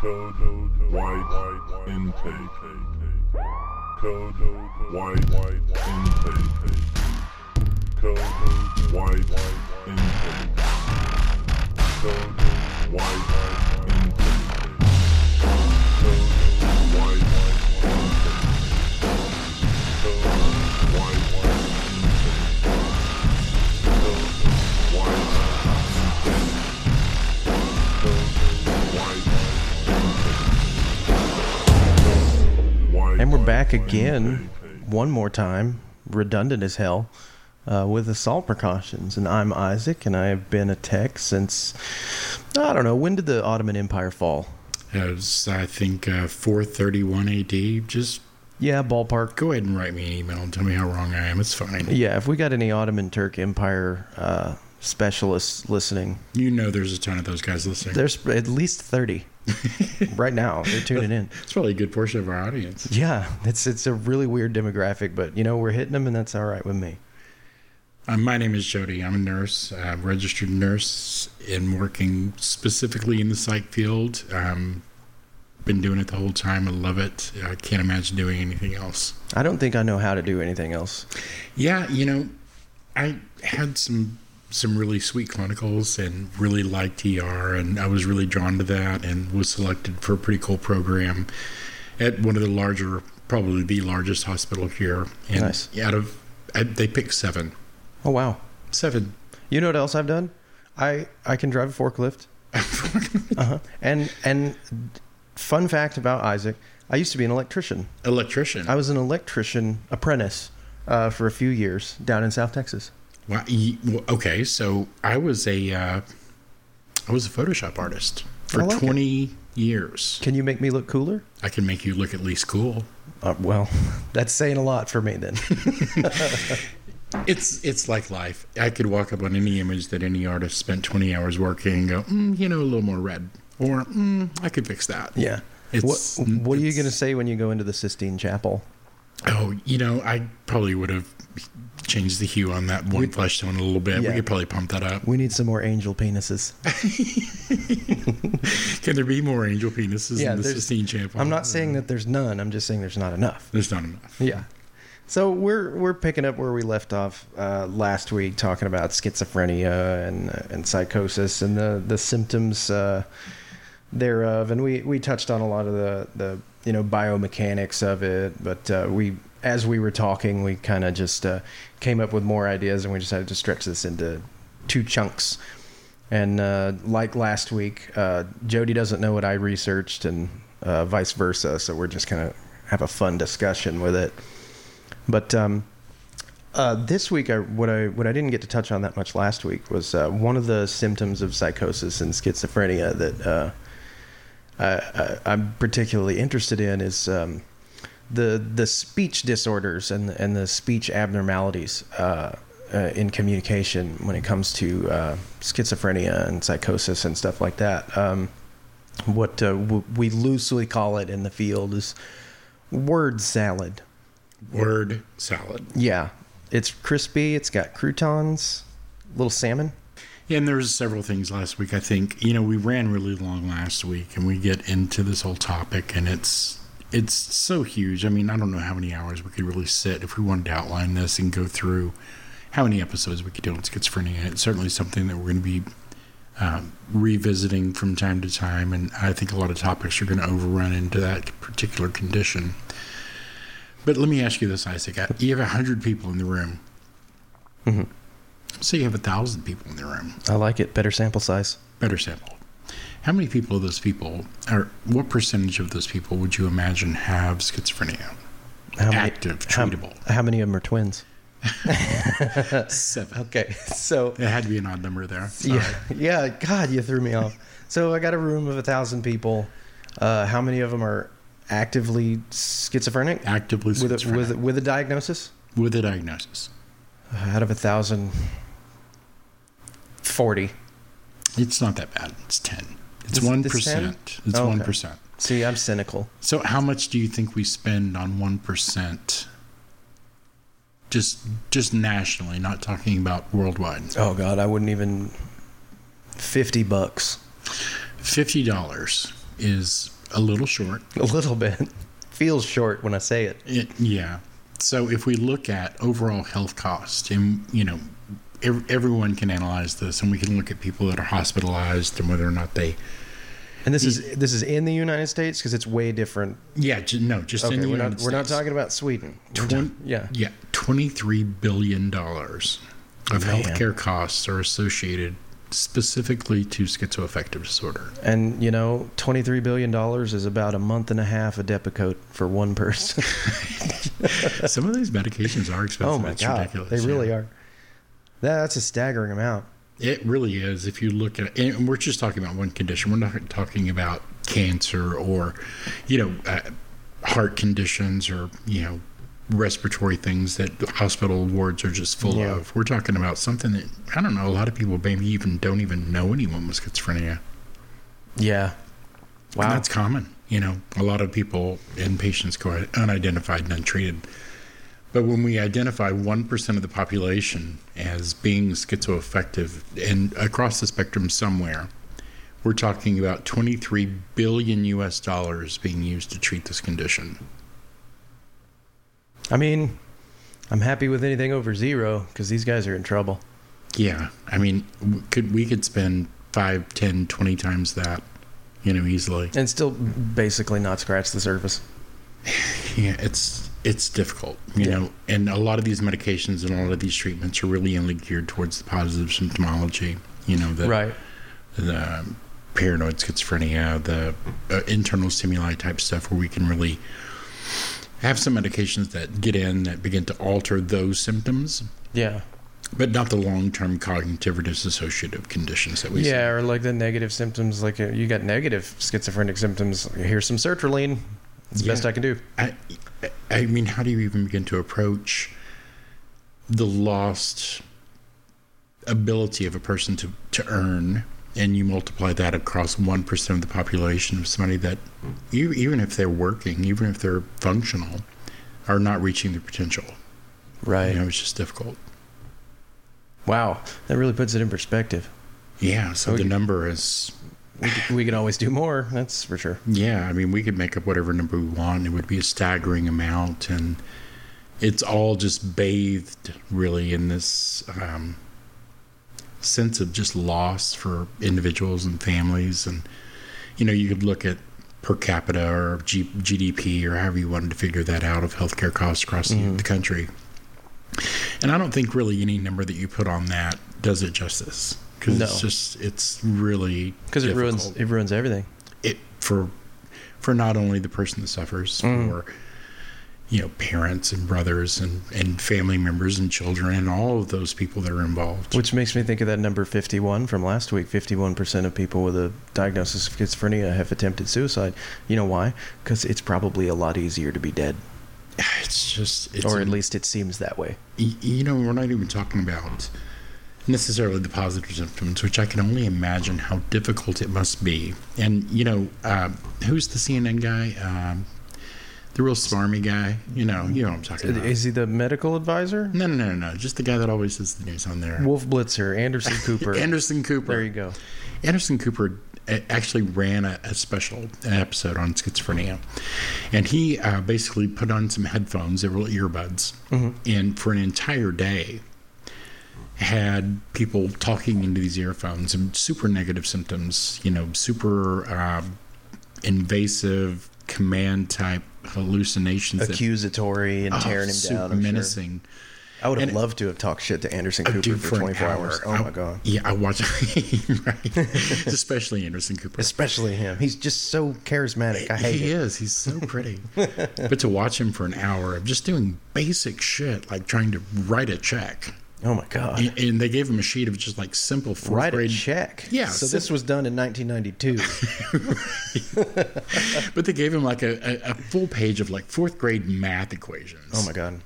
Code white intake. Code white intake. Code white intake. Code white intake. Code white intake. Code white And we're back again, one more time, redundant as hell, uh, with assault precautions. And I'm Isaac, and I have been a tech since, I don't know, when did the Ottoman Empire fall? It was, I think, uh, 431 AD. Just Yeah, ballpark. go ahead and write me an email and tell me how wrong I am. It's fine. Yeah, if we got any Ottoman Turk Empire uh, specialists listening, You know there's a ton of those guys listening. there's at least 30 right now. They're tuning in. It's probably a good portion of our audience. Yeah, it's it's a really weird demographic, but you know we're hitting them, and that's all right with me. Uh, my name is Jody. I'm a nurse, uh, registered nurse, and working specifically in the psych field. Um, been doing it the whole time. I love it. I can't imagine doing anything else. I don't think I know how to do anything else. Yeah, you know, I had some some really sweet clinicals and really liked ER, and I was really drawn to that, and was selected for a pretty cool program at one of the larger, probably the largest hospital here. And Nice. Out of I, they picked seven, Oh wow! seven. You know what else I've done? I I can drive a forklift. uh-huh. And and fun fact about Isaac, I used to be an electrician. Electrician. I was an electrician apprentice uh, for a few years down in South Texas. Wow, well, okay, so I was a uh, I was a Photoshop artist for like it. twenty years. Can you make me look cooler? I can make you look at least cool. Uh, well, that's saying a lot for me then. It's it's like life. I could walk up on any image that any artist spent 20 hours working and go, mm, you know, a little more red, or mm, I could fix that. yeah. It's- what what are you going to say when you go into the Sistine Chapel? Oh, you know, I probably would have changed the hue on that one flesh tone a little bit. Yeah. We could probably pump that up. We need some more angel penises. Can there be more angel penises Yeah, in the Sistine Chapel? I'm not saying that there's none. I'm just saying there's not enough. There's not enough. Yeah. So we're we're picking up where we left off uh, last week, talking about schizophrenia and uh, and psychosis and the the symptoms uh, thereof, and we we touched on a lot of the the you know biomechanics of it, but uh, we as we were talking, we kind of just uh, came up with more ideas, and we decided to stretch this into two chunks. And uh, like last week, uh, Jody doesn't know what I researched, and uh, vice versa. So we're just gonna have a fun discussion with it. But um, uh, this week, I, what I what I didn't get to touch on that much last week was one of the symptoms of psychosis and schizophrenia that I, I, I'm particularly interested in is um, the the speech disorders and and the speech abnormalities uh, uh, in communication when it comes to uh, schizophrenia and psychosis and stuff like that. Um, what uh, w- we loosely call it in the field is word salad. Word salad. Yeah, it's crispy. It's got croutons, little salmon. Yeah, and there was several things last week. I think you know we ran really long last week, and we get into this whole topic, and it's it's so huge. I mean, I don't know how many hours we could really sit if we wanted to outline this and go through how many episodes we could do on schizophrenia. It's certainly something that we're going to be um, revisiting from time to time, and I think a lot of topics are going to overrun into that particular condition. But let me ask you this, Isaac: You have hundred people in the room. Mhm. Say you have a thousand people in the room I like it. Better sample size. better sample. How many people of those people, or what percentage of those people would you imagine have schizophrenia? How Active, how- treatable. How, many of them are twins? Seven. Okay, so It had to be an odd number there. Sorry. yeah, yeah. God, you threw me off. So I got a room of a thousand people. Uh, how many of them are actively schizophrenic Actively with a, schizophrenic. with a, with a diagnosis? with a diagnosis. Uh, out of a thousand, forty. It's not that bad. It's 10. It's one it's 10? It's okay. one percent. See, I'm cynical. So, how much do you think we spend on one percent? Just, just nationally, not talking about worldwide. Oh God, I wouldn't even. Fifty bucks. Fifty dollars is a little short. A little bit. Feels short when I say it. It, yeah. So if we look at overall health cost, and you know, ev- everyone can analyze this, and we can look at people that are hospitalized and whether or not they, And this is this is in the United States because it's way different. yeah, no, just in the we're United not we're not talking about Sweden. We're Twen- ta- yeah. yeah, twenty-three billion dollars of Man. healthcare costs are associated specifically to schizoaffective disorder. And you know, twenty three billion dollars is about a month and a half of Depakote for one person. Some of these medications are expensive. oh my it's god, ridiculous. they really yeah. are. That, that's a staggering amount. It really is. If you look at, and we're just talking about one condition. We're not talking about cancer or, you know, uh, heart conditions or you know, respiratory things that hospital wards are just full Yeah. of. We're talking about something that I don't know. A lot of people maybe even don't even know anyone with schizophrenia. Yeah. And that's common. You know, a lot of people and patients go unidentified and untreated. But when we identify 1% of the population as being schizoaffective and across the spectrum somewhere, we're talking about 23 billion US dollars being used to treat this condition. I mean, I'm happy with anything over zero because these guys are in trouble. Yeah. I mean, could we could spend five, ten, twenty times that, you know, easily. And still basically not scratch the surface. Yeah, it's it's difficult, you Yeah. know, and a lot of these medications and a lot of these treatments are really only geared towards the positive symptomology, you know, the right. the paranoid schizophrenia, the uh, internal stimuli type stuff, where we can really have some medications that get in that begin to alter those symptoms, Yeah. but not the long term cognitive or dissociative conditions that we see. Yeah, or like the negative symptoms, like uh, you got negative schizophrenic symptoms. Here's some sertraline. It's the Yeah. best I can do. I, I mean, how do you even begin to approach the lost ability of a person to, to earn, and you multiply that across 1% of the population of somebody that, even if they're working, even if they're functional, are not reaching their potential? Right. You know, it's just difficult. Wow. That really puts it in perspective. Yeah, so Okay. the number is, We could, we could always do more. That's for sure. yeah, I mean, we could make up whatever number we want. It would be a staggering amount, and it's all just bathed really in this um, sense of just loss for individuals and families. And, you know, you could look at per capita or G- GDP or however you wanted to figure that out of healthcare costs across the, the country. And I don't think really any number that you put on that does it justice because it's just, it's really Because it ruins it ruins everything. it for for not only the person that suffers Mm. for you know parents and brothers and and family members and children and all of those people that are involved Which makes me think of that number 51 from last week. 51% of people with a diagnosis of schizophrenia have attempted suicide. You know why? Because it's probably a lot easier to be dead. it's just it's or at least it seems that way. you know we're not even talking about necessarily the positive symptoms which i can only imagine how difficult it must be and you know uh, who's the cnn guy um, the real smarmy guy you know you know what i'm talking about Is he the medical advisor? no no no no just the guy that always says the news on there Wolf Blitzer, Anderson Cooper. anderson cooper there you go. Anderson Cooper uh, actually ran a, a special episode on schizophrenia, and he uh, basically put on some headphones, they were earbuds, and for an entire day had people talking into these earphones and super negative symptoms, you know, super um, invasive command type hallucinations, that- Accusatory and Oh, tearing him super down. I'm sure. menacing. I would have And- loved to have talked shit to Anderson Cooper dude, for an 24 hours. Oh I- my god. Yeah, I watched, right? Especially Anderson Cooper. Especially him. He's just so charismatic. I hate he it. is. He's so pretty. but to watch him for an hour of just doing basic shit, like trying to write a check, Oh my god. and, and they gave him a sheet of just like simple fourth Write a grade. check. Yeah, So sim- this was done in 1992. But they gave him like a, a, a full page of like fourth grade math equations. oh my god.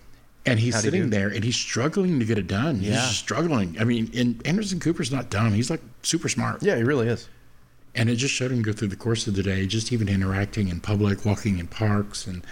And he's How'd sitting there and he's struggling to get it done. He's Yeah. just struggling. I mean, and Anderson Cooper's not dumb. He's like super smart. Yeah, he really is. And it just showed him go through the course of the day, just even interacting in public, walking in parks, and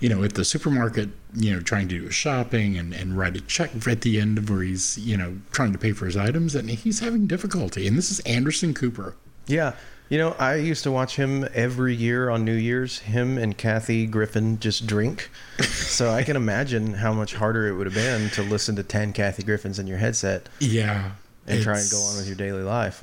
you know, at the supermarket, you know, trying to do his shopping and, and write a check at the end of where he's, you know, trying to pay for his items, and he's having difficulty. And this is Anderson Cooper. Yeah. You know, I used to watch him every year on New Year's. Him and Kathy Griffin just drink. so I can imagine how much harder it would have been to listen to 10 Kathy Griffins in your headset Yeah. and try and go on with your daily life.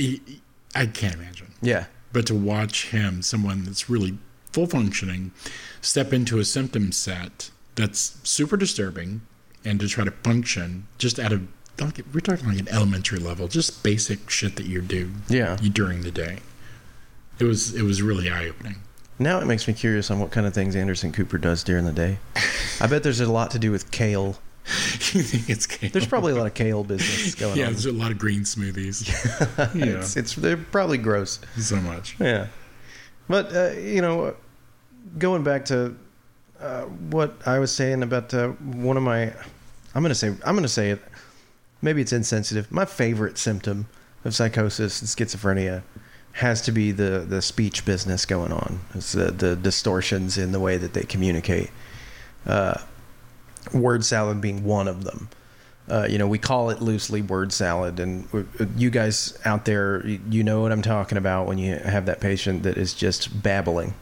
I can't imagine. Yeah. But to watch him, someone that's really full functioning, step into a symptom set that's super disturbing and to try to function just at a, like, we're talking like an elementary level, just basic shit that you do Yeah. during the day. It was, it was really eye opening. Now it makes me curious on what kind of things Anderson Cooper does during the day. I bet there's a lot to do with kale. you think it's kale? There's probably a lot of kale business going yeah, on. Yeah, there's a lot of green smoothies. yeah, It's, it's they're probably gross. so much. Yeah, but uh, you know, going back to uh, what I was saying about uh, one of my, I'm gonna say I'm gonna say it. Maybe it's insensitive. My favorite symptom of psychosis and schizophrenia has to be the the speech business going on. It's the the distortions in the way that they communicate. Uh, word salad being one of them. Uh, you know, we call it loosely word salad, and you guys out there, you know what I'm talking about when you have that patient that is just babbling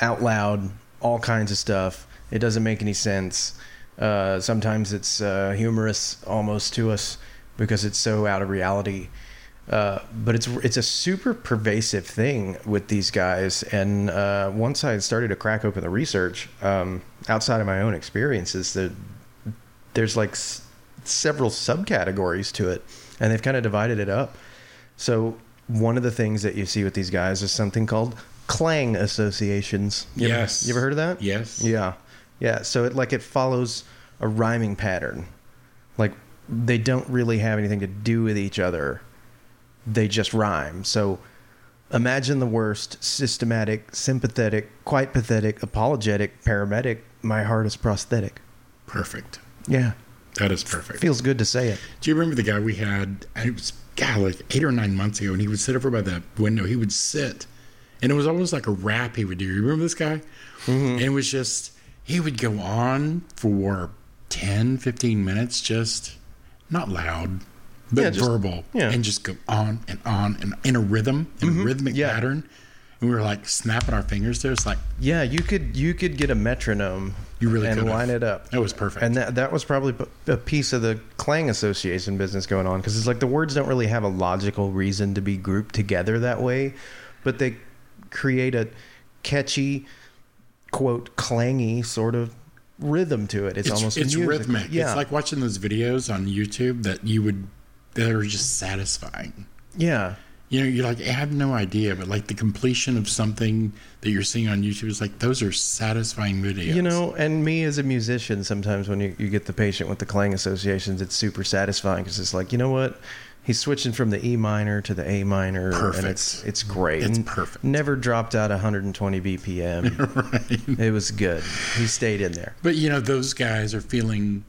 out loud, all kinds of stuff. It doesn't make any sense. Uh, sometimes it's uh, humorous almost to us because it's so out of reality. Uh, but it's it's a super pervasive thing with these guys. And uh, once I started to crack open the research, um, outside of my own experiences, there, there's like s- several subcategories to it, and they've kind of divided it up. So one of the things that you see with these guys is something called clang associations. You ever- Yes. you ever heard of that? Yes. Yeah, yeah. So it like it follows a rhyming pattern. Like they don't really have anything to do with each other. They just rhyme. So imagine the worst: systematic, sympathetic, quite pathetic, apologetic, paramedic. My heart is prosthetic. Perfect. Yeah, That is perfect. feels good to say it. Do you remember the guy we had? It was God, like eight or nine months ago, and he would sit over by the window. He would sit, and it was almost like a rap he would do. You remember this guy? Mm-hmm. And it was just he would go on for 10, 15 minutes, just not loud, but Yeah, just- verbal, yeah. and just go on and on and in a rhythm, in a mm-hmm. rhythmic Yeah. pattern. And we were like snapping our fingers there. It's like Yeah, you could you could get a metronome. You really and line it up. That was perfect. And that that was probably a piece of the clang association business going on because it's like the words don't really have a logical reason to be grouped together that way, but they create a catchy, quote clangy sort of rhythm to it. It's, it's, almost it's rhythmic. Yeah, It's like watching those videos on YouTube that you would that are just satisfying. yeah. You know, you're like, I have no idea, but like the completion of something that you're seeing on YouTube is like those are satisfying videos. You know, and me as a musician, sometimes when you, you get the patient with the clang associations, it's super satisfying because it's like, you know what? He's switching from the E minor to the A minor, Perfect. and it's it's great. It's perfect. Never dropped out 120 BPM. right? it was good. He stayed in there. But you know, those guys are feeling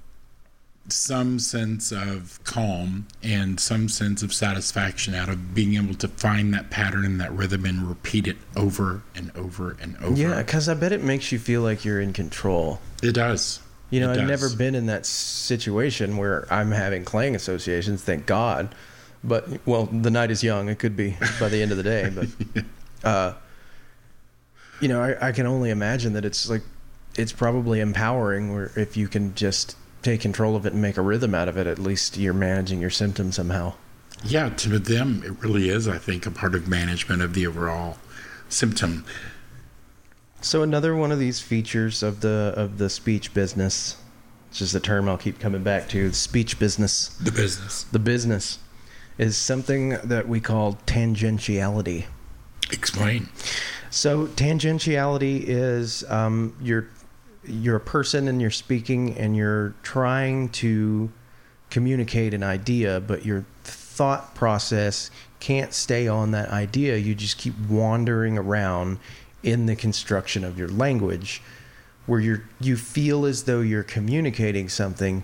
some sense of calm and some sense of satisfaction out of being able to find that pattern and that rhythm and repeat it over and over and over. Yeah, because I bet it makes you feel like you're in control. it does. You know, It I've does. never been in that situation where I'm having clang associations. Thank God. But well, the night is young. It could be by the end of the day. But uh, you know, I, I can only imagine that it's like it's probably empowering. Where if you can just take control of it and make a rhythm out of it, at least you're managing your symptoms somehow. Yeah, to them, it really is, I think, a part of management of the overall symptom. So another one of these features of the of the speech business, which is the term I'll keep coming back to, speech business. The business. the business is something that we call tangentiality. Explain. So tangentiality is um, you're you're a person and you're speaking and you're trying to communicate an idea, but your thought process can't stay on that idea. You just keep wandering around in the construction of your language, where you're you feel as though you're communicating something,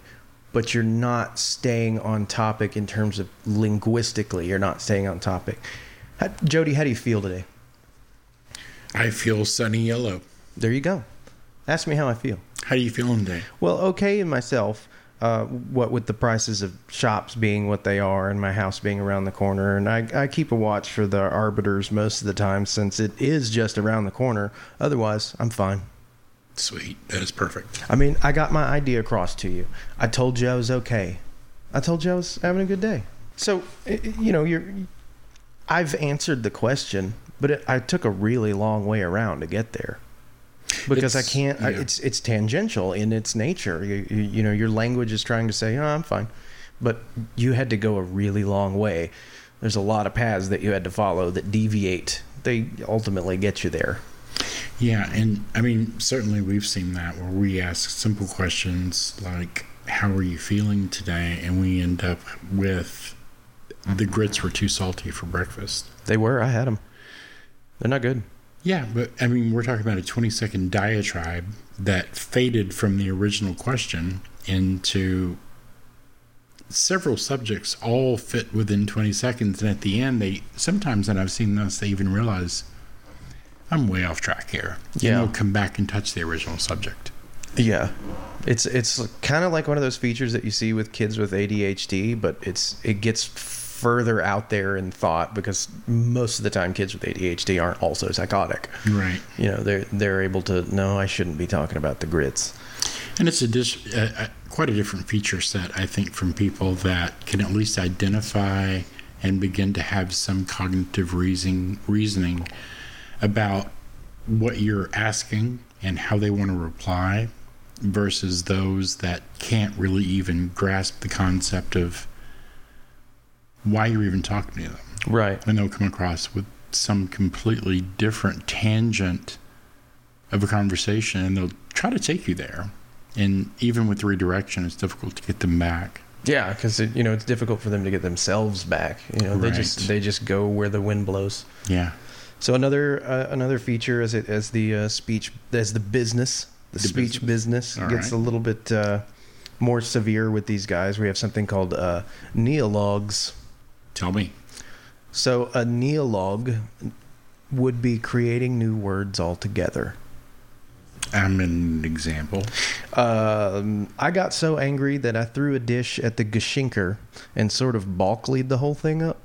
but you're not staying on topic in terms of linguistically. You're not staying on topic. How, Jody, how do you feel today? I feel sunny yellow. There you go. Ask me how I feel. How do you feel today? Well, okay in myself. Uh, what with the prices of shops being what they are and my house being around the corner, and I, I keep a watch for the arbiters most of the time since it is just around the corner. Otherwise, I'm fine. Sweet. That is perfect. I mean, I got my idea across to you. I told you I was okay. I told you I was having a good day. So, you know, you're. I've answered the question, but it, I took a really long way around to get there because It's- I can't. I, yeah. it's it's tangential in its nature. You, you, you know, your language is trying to say, "Oh, I'm fine," but you had to go a really long way. There's a lot of paths that you had to follow that deviate. They ultimately get you there. Yeah, and I mean, certainly we've seen that where we ask simple questions like, How are you feeling today? And we end up with the grits were too salty for breakfast. They were. I had them. They're not good. Yeah, but I mean, we're talking about a 20 second diatribe that faded from the original question into several subjects all fit within 20 seconds. And at the end, they sometimes, and I've seen this, they even realize I'm way off track here. Yeah. And they'll come back and touch the original subject. Yeah. It's it's kind of like one of those features that you see with kids with ADHD, but it's it gets further out there in thought because most of the time kids with ADHD aren't also psychotic. Right. You know, they're they're able to no, I shouldn't be talking about the grits. And it's a, dis- a quite a different feature set, I think, from people that can at least identify and begin to have some cognitive reasoning, reasoning about what you're asking and how they want to reply versus those that can't really even grasp the concept of why you're even talking to them. Right. And they'll come across with some completely different tangent of a conversation and they'll try to take you there. And even with redirection, it's difficult to get them back. Yeah, because you know it's difficult for them to get themselves back. You know, they just they just go where the wind blows. Yeah. So another uh, another feature as it as the uh, speech as the business the, The speech business, All gets right. a little bit uh, more severe with these guys. We have something called uh, neologs. Tell me. So a neolog would be creating new words altogether. I'm an example. Um, I got so angry that I threw a dish at the Geshinker and sort of balklied the whole thing up.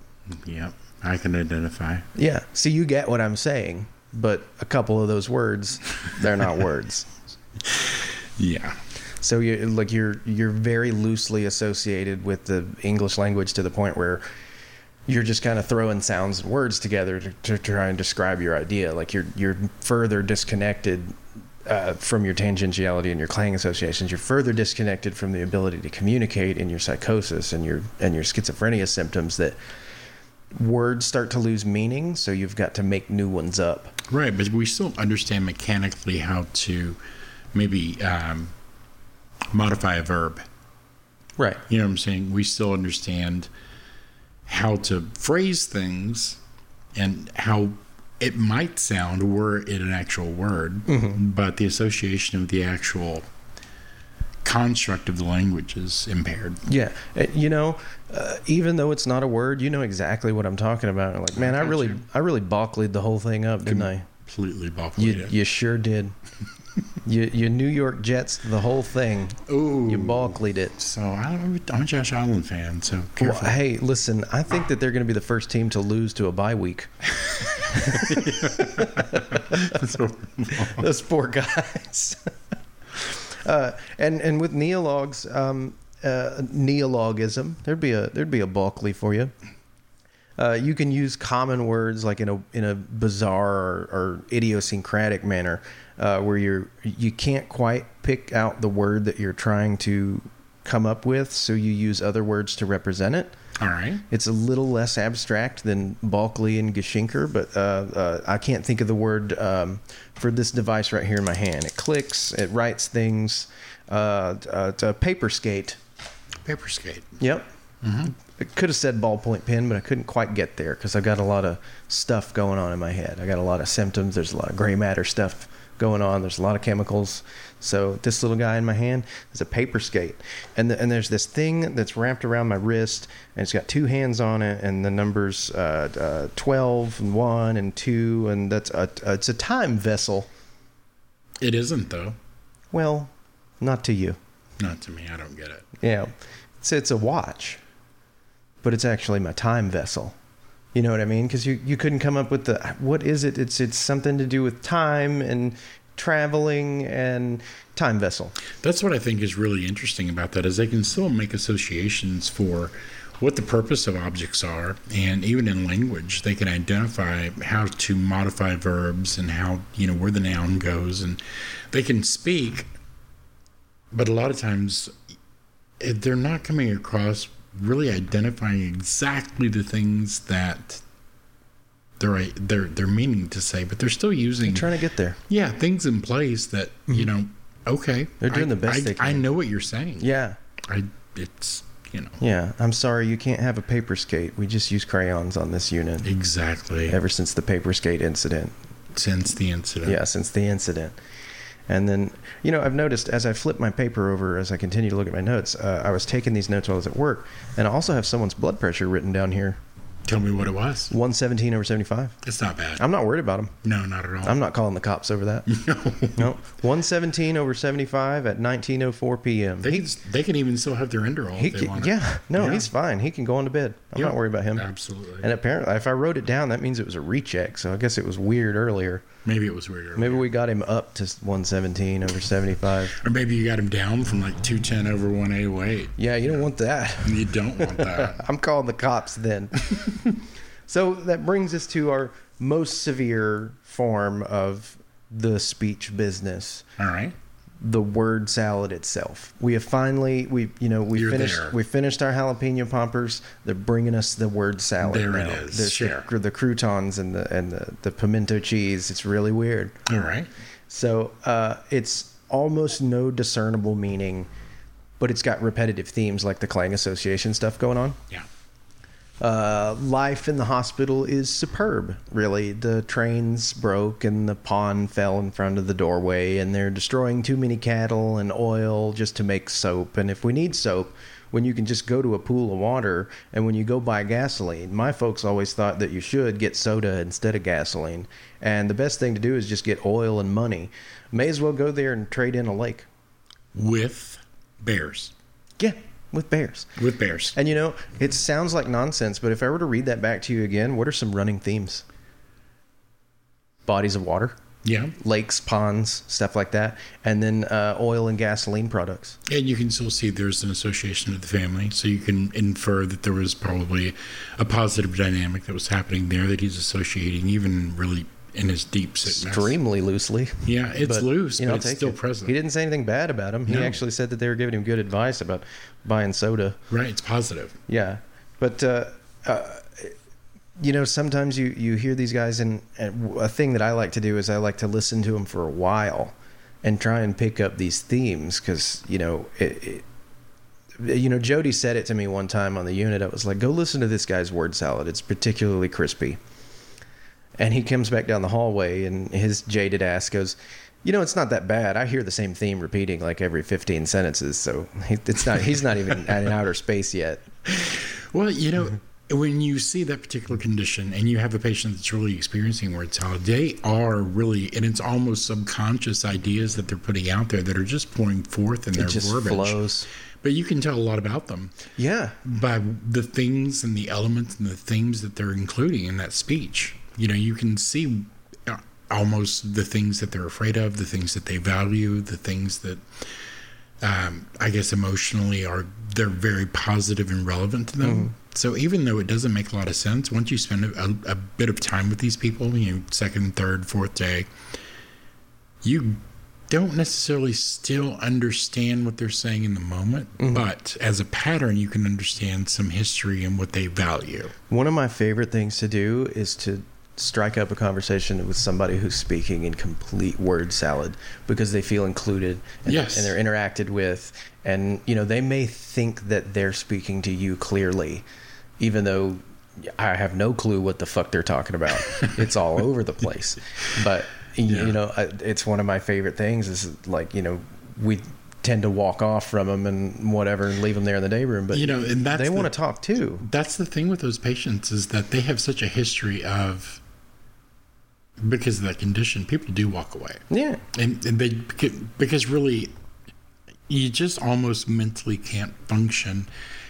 Yep. I can identify. Yeah. See, you get what I'm saying, but a couple of those words, they're not words. Yeah. So you like you're you're very loosely associated with the English language to the point where you're just kind of throwing sounds and words together to, to try and describe your idea. Like you're you're further disconnected uh, from your tangentiality and your clang associations. You're further disconnected from the ability to communicate in your psychosis and your and your schizophrenia symptoms. That words start to lose meaning, so you've got to make new ones up. Right. But we still understand mechanically how to maybe um, modify a verb. Right. You know what I'm saying? We still understand how to phrase things and how it might sound were it an actual word, but the association of the actual construct of the language is impaired. Yeah, Uh, you know, uh, even though it's not a word, you know exactly what I'm talking about. Like, man, I got really, you. I really balklied the whole thing up, didn't I? Completely buckled You, you sure did. you, you New York Jets the whole thing. Ooh. You balklied it. So I'm, I'm a Josh Allen fan, so Well, hey, listen, I think that they're going to be the first team to lose to a bye week. Those poor guys. uh, and and with neologs, um, uh, neologism, there'd be a there'd be a Balkley for you. Uh, you can use common words like in a in a bizarre or, or idiosyncratic manner, uh, where you're you can't quite pick out the word that you're trying to come up with, so you use other words to represent it. All right. It's a little less abstract than Balkley and Geshinker, but uh, uh, I can't think of the word um, for this device right here in my hand. It clicks, it writes things. Uh, uh, it's a paper skate. Paper skate. Yep. I could have said ballpoint pen, but I couldn't quite get there because I've got a lot of stuff going on in my head. I got a lot of symptoms. There's a lot of gray matter stuff going on. There's a lot of chemicals. So this little guy in my hand is a paper skate, and the, and there's this thing that's wrapped around my wrist, and it's got two hands on it, and the numbers uh, uh, twelve and one and two, and that's a, it's a time vessel. It isn't though. Well, not to you. Not to me. I don't get it. Yeah, it's it's a watch, but it's actually my time vessel. You know what I mean? Because you you couldn't come up with the what is it? It's it's something to do with time and traveling and time vessel. That's what I think is really interesting about that is they can still make associations for what the purpose of objects are and even in language they can identify how to modify verbs and how you know where the noun goes and they can speak but a lot of times eh, they're not coming across really identifying exactly the things that they're they're they're meaning to say but they're still using I'm trying to get there. yeah things in place that you know okay Mm-hmm. They're doing I- the best I, they can. I know what you're saying Yeah, I it's you know yeah. I'm sorry you can't have a paper skate. We just use crayons on this unit exactly ever since the paper skate incident. since the incident Yeah, since the incident. And then, you know, I've noticed as I flip my paper over, as I continue to look at my notes, uh, I was taking these notes while I was at work, and I also have someone's blood pressure written down here tell me what it was 117 over 75. it's not bad I'm not worried about him. no not at all I'm not calling the cops over that. no No, 117 over 75 at 19:04 p.m. they He, can, they can even still have their he if they want yeah, no, Yeah. he's fine. He can go on to bed. I'm Yeah. not worried about him. absolutely And apparently, if I wrote it down, that means it was a recheck. So I guess it was weird earlier. Maybe it was weird Maybe we got him up to 117 over 75. or maybe you got him down from like 210 over 108 Yeah, you don't want that. you don't want that I'm calling the cops then. so that brings us to our most severe form of the speech business, all right the word salad itself. We have finally we you know we You're finished there. we finished our jalapeno poppers. They're bringing us the word salad There it now. is. There's Share. The, the croutons and the and the, the pimento cheese. It's really weird. all right So uh, it's almost no discernible meaning, but it's got repetitive themes like the Clang Association stuff going on. yeah Uh, life in the hospital is superb, really. The trains broke and the pond fell in front of the doorway, and they're destroying too many cattle and oil just to make soap. And if we need soap, when you can just go to a pool of water and when you go buy gasoline, my folks always thought that you should get soda instead of gasoline. And the best thing to do is just get oil and money. May as well go there and trade in a lake. with bears Yeah, with bears. with bears And you know, it sounds like nonsense, but if I were to read that back to you again, what are some running themes? Bodies of water, yeah lakes, ponds, stuff like that, and then uh, oil and gasoline products. And you can still see there's an association of the family, so you can infer that there was probably a positive dynamic that was happening there that he's associating, even really in his deep sickness. Extremely loosely. Yeah, it's but, loose, you know, but it's still it. present. He didn't say anything bad about him. He No. actually said that they were giving him good advice about buying soda. Right, it's positive. Yeah, but uh, uh, you know, sometimes you you hear these guys, and, and a thing that I like to do is I like to listen to them for a while and try and pick up these themes because you know it. it you know, Jody said it to me one time on the unit. I was like, "Go listen to this guy's word salad. It's particularly crispy." And he comes back down the hallway, and his jaded ass goes, "You know, it's not that bad. I hear the same theme repeating like every 15 sentences. So it's not. He's not even at an outer space yet." Well, you know, when you see that particular condition and you have a patient that's really experiencing salad, they are really, and it's almost subconscious ideas that they're putting out there that are just pouring forth in their It just verbiage. flows. But you can tell a lot about them. Yeah. by the things and the elements and the themes that they're including in that speech. You know, you can see uh, almost the things that they're afraid of, the things that they value, the things that um, I guess emotionally are they're very positive and relevant to them. So even though it doesn't make a lot of sense, once you spend a, a, a bit of time with these people, you know, second, third, fourth day, you don't necessarily still understand what they're saying in the moment, but as a pattern, you can understand some history and what they value. One of my favorite things to do is to strike up a conversation with somebody who's speaking in complete word salad because they feel included and, Yes. and they're interacted with and you know they may think that they're speaking to you clearly even though I have no clue what the fuck they're talking about. it's all over the place. But Yeah. you know, it's one of my favorite things is like, you know, we tend to walk off from them and whatever and leave them there in the day room, but You know, and that's they the- want to talk too. That's the thing with those patients is that they have such a history of because of that condition, people do walk away. Yeah. and, and they because really you just almost mentally can't function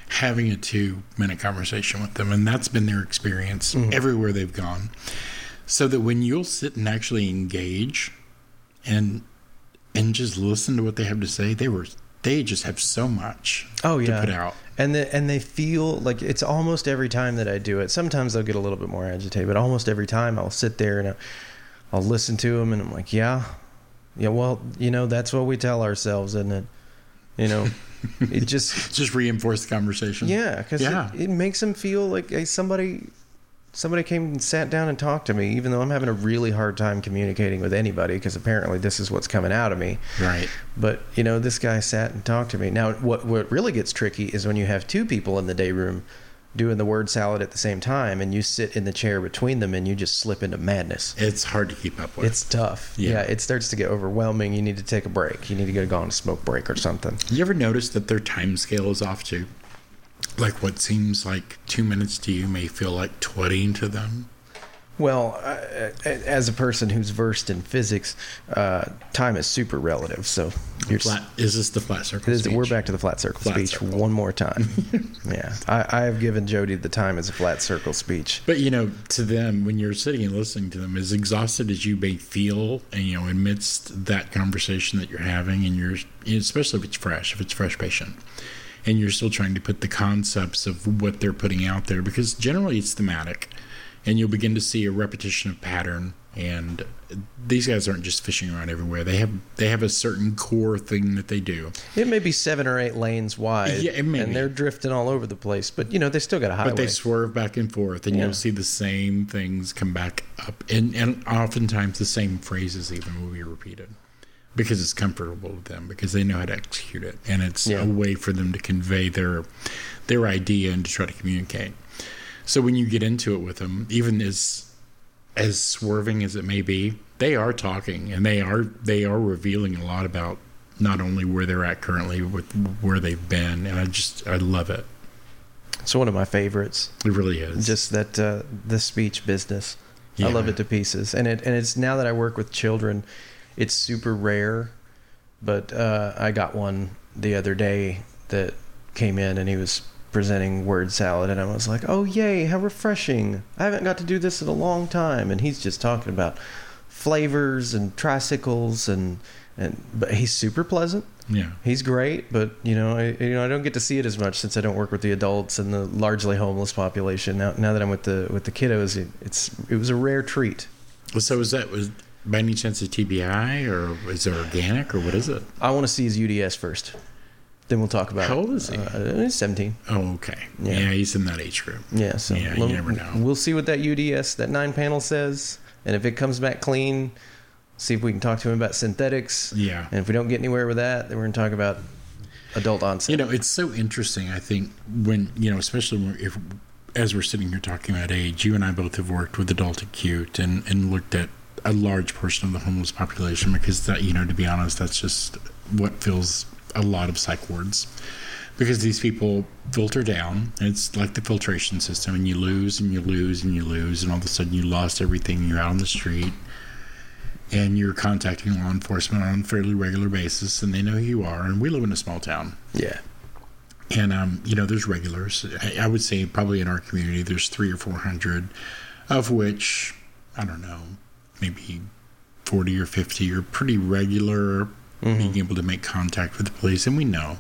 having a two minute conversation with them. And that's been their experience mm-hmm. everywhere they've gone. So that when you'll sit and actually engage and and just listen to what they have to say, they were they just have so much Oh yeah, to put out. And the, and they feel like it's almost every time that I do it. Sometimes they'll get a little bit more agitated, but almost every time I'll sit there and I'll, I'll listen to them and I'm like, yeah, yeah. Well, you know, that's what we tell ourselves, isn't it? You know, it just Just reinforce the conversation. yeah, because Yeah. it, it makes them feel like hey, somebody somebody came and sat down and talked to me, even though I'm having a really hard time communicating with anybody because apparently this is what's coming out of me. Right. But you know, this guy sat and talked to me. Now, what what really gets tricky is when you have two people in the day room doing the word salad at the same time, and you sit in the chair between them, and you just slip into madness. It's hard to keep up with. It's tough. Yeah. Yeah. it starts to get overwhelming. You need to take a break. You need to go on a smoke break or something. You ever notice that their time scale is off too? Like what seems like two minutes to you may feel like 20 to them. Well, uh, as a person who's versed in physics, uh, time is super relative. So you're Flat, is this the flat circle? Speech? We're back to the flat circle Flat speech circle. one more time. yeah, I, I have given Jody the time as a flat circle speech. But you know, to them, when you're sitting and listening to them, as exhausted as you may feel, and you know, amidst that conversation that you're having, and you're, especially if it's fresh, if it's fresh patient, and you're still trying to put the concepts of what they're putting out there, because generally it's thematic, and you'll begin to see a repetition of pattern. And these guys aren't just fishing around everywhere. They have they have a certain core thing that they do. It may be seven or eight lanes wide, Yeah, it may and be. they're drifting all over the place. But you know, they still got a highway. But they swerve back and forth, and Yeah. you'll see the same things come back up, and and oftentimes the same phrases even will be repeated because it's comfortable with them because they know how to execute it, and it's Yeah. a way for them to convey their their idea and to try to communicate. So when you get into it with them, even as as swerving as it may be, they are talking and they are they are revealing a lot about not only where they're at currently, but where they've been, and I just I love it. it's one of my favorites. It really is. Just that uh, the speech business. I love it to pieces, and it and it's now that I work with children, it's super rare. But uh, I got one the other day that came in, and he was presenting word salad, and I was like, "Oh yay, how refreshing! I haven't got to do this in a long time." And he's just talking about flavors and tricycles, and and but he's super pleasant. yeah. He's great, but you know, I, you know, I don't get to see it as much since I don't work with the adults and the largely homeless population. Now, now that I'm with the with the kiddos, it, it's it was a rare treat. So was that was by any chance a TBI or is it organic or what is it? I want to see his UDS first, then we'll talk about. How old is he? Uh, he's 17. Oh, okay. Yeah. Yeah. he's in that age group. Yeah, so Yeah, you we'll, never know. We'll see what that UDS, that nine panel says, and if it comes back clean, see if we can talk to him about synthetics. Yeah. And if we don't get anywhere with that, then we're going to talk about adult onset. You know, it's so interesting. I think when you know, especially if as we're sitting here talking about age, you and I both have worked with adult acute and and looked at a large portion of the homeless population because that you know, to be honest, that's just what fills a lot of psych wards. Because these people filter down, it's like the filtration system, and you lose and you lose and you lose, and all of a sudden you lost everything. You're out on the street, and you're contacting law enforcement on a fairly regular basis, and they know who you are. And we live in a small town, yeah. and um, you know, there's regulars. I, I would say probably in our community, there's three or four hundred, of which I don't know, maybe forty or fifty are pretty regular, mm-hmm. being able to make contact with the police, and we know.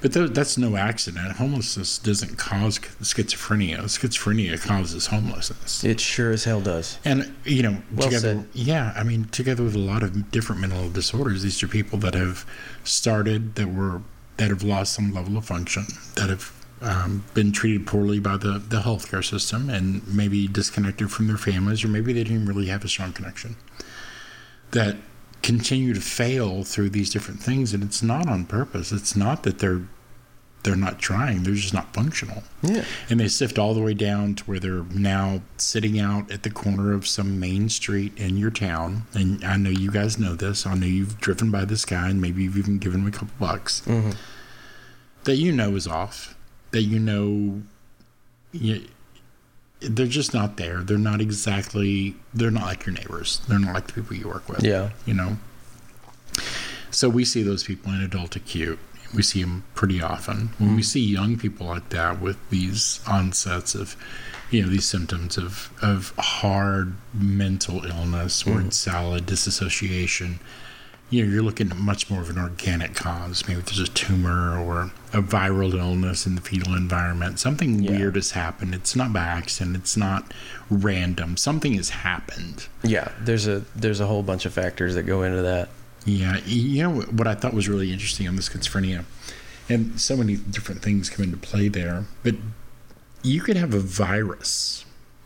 But tho- that's no accident. Homelessness doesn't cause schizophrenia. Schizophrenia causes homelessness. It sure as hell does. And you know, Well together, said. yeah, I mean, together with a lot of different mental disorders, these are people that have started that were that have lost some level of function, that have um, been treated poorly by the the healthcare system, and maybe disconnected from their families, or maybe they didn't really have a strong connection. That continue to fail through these different things, and it's not on purpose. It's not that they're they're not trying; they're just not functional Yeah. and they sift all the way down to where they're now sitting out at the corner of some main street in your town. And I know you guys know this. I know you've driven by this guy, and maybe you've even given him a couple bucks Mhm. that you know is off. That you know, you, they're just not there. They're not exactly. They're not like your neighbors. They're not like the people you work with Yeah. you know So we see those people in adult acute. We see them pretty often. When we mm. see young people like that with these onsets of, you know, these symptoms of, of hard mental illness, word mm. salad, disassociation, you know, you're looking at much more of an organic cause. Maybe there's a tumor or a viral illness in the fetal environment. Something Yeah. weird has happened. It's not by accident. It's not random. Something has happened. Yeah, there's a there's a whole bunch of factors that go into that. Yeah, you know what I thought was really interesting on the schizophrenia, and so many different things come into play there. But you could have a virus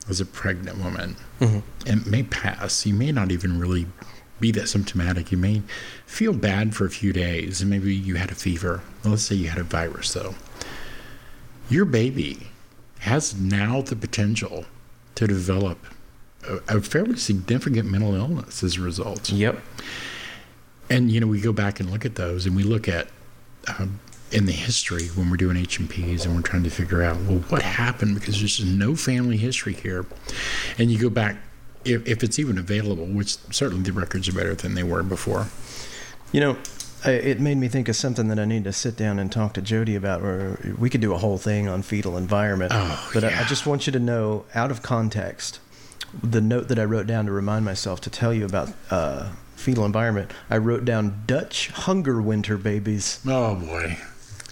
as a pregnant woman, and it may pass. You may not even really be that symptomatic. You may feel bad for a few days, and maybe you had a fever. Well, let's say you had a virus, though. Your baby has now the potential to develop a, a fairly significant mental illness as a result. Yep. And you know, we go back and look at those, and we look at um, in the history when we're doing H and P's, and we're trying to figure out well what happened because there's no family history here. And you go back, if, if it's even available, which certainly the records are better than they were before. You know, it made me think of something that I need to sit down and talk to Jody about. Where we could do a whole thing on fetal environment. Oh, but I, I just want you to know, out of context, the note that I wrote down to remind myself to tell you about uh, fetal environment. I wrote down Dutch hunger winter babies. Oh boy,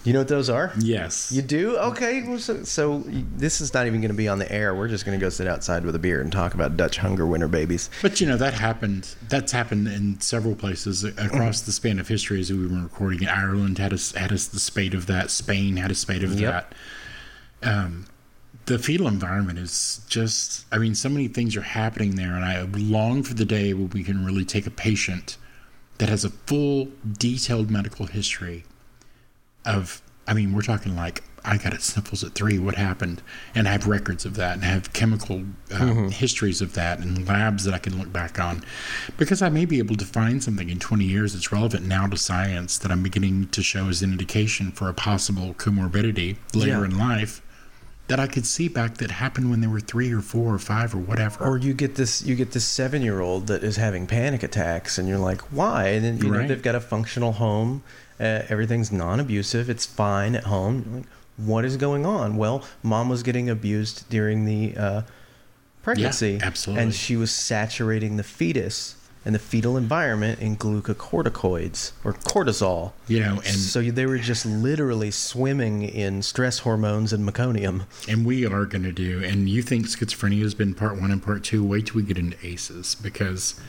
You know what those are? yes. You do? Okay. Well, so, so this is not even going to be on the air. We're just going to go sit outside with a beer and talk about Dutch hunger winter babies. But you know that happened. That's happened in several places across the span of history. As we were recording, Ireland had a had a the spate of that. Spain had a spate of Yep. that. Um, the fetal environment is just. I mean, so many things are happening there, and I long for the day where we can really take a patient that has a full, detailed medical history of. I mean, we're talking like I got it sniffles at three. What happened? And I have records of that, and I have chemical uh, histories of that, and labs that I can look back on, because I may be able to find something in 20 years that's relevant now to science that I'm beginning to show as an indication for a possible comorbidity later Yeah. in life that I could see back that happened when they were three or four or five or whatever. Or you get this you get this seven year old that is having panic attacks, and you're like, why? And then you know they've got a functional home, uh, everything's non abusive, it's fine at home. Like, what is going on? Well, mom was getting abused during the uh, pregnancy, absolutely. and she was saturating the fetus and the fetal environment in glucocorticoids or cortisol. you know, and so they were just literally swimming in stress hormones and meconium. and we are going to do. And you think schizophrenia has been part one and part two? Wait till we get into ACEs because.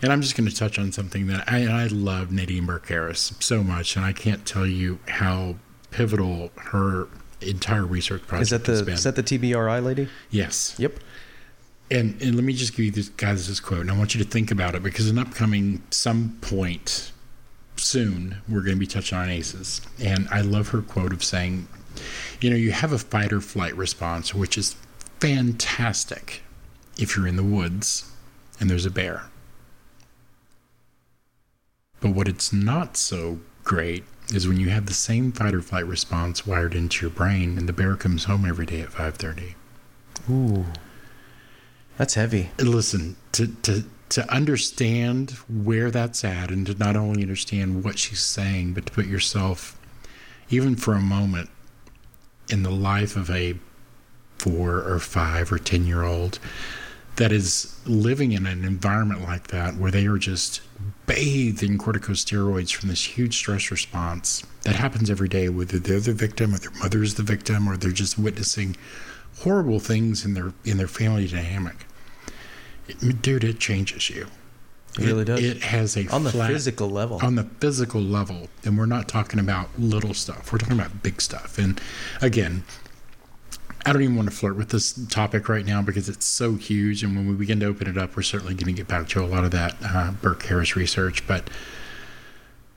And I'm just going to touch on something that I, I love Nadine Burke Harris so much, and I can't tell you how pivotal her entire research project Is that has the been. is that the TBRI lady? yes. Yep. And and let me just give you this guys this quote, and I want you to think about it because in upcoming some point soon we're going to be touching on ACEs, and I love her quote of saying, you know, you have a fight or flight response, which is fantastic if you're in the woods and there's a bear. But what it's not so great is when you have the same fight or flight response wired into your brain, and the bear comes home every day at 5:30. Ooh. That's heavy. listen to to to understand where that's at and to not only understand what she's saying but to put yourself even for a moment in the life of a four or five or ten year old that is living in an environment like that where they are just bathed in corticosteroids from this huge stress response that happens every day whether they're the victim or their mother is the victim or they're just witnessing horrible things in their in their family dynamic. It, dude it changes you. It really does. it has a On the flat- physical level. on the physical level. And we're not talking about little stuff. We're talking about big stuff. And again i don't even want to flirt with this topic right now because it's so huge and when we begin to open it up we're certainly going to get back to a lot of that uh, burke harris research but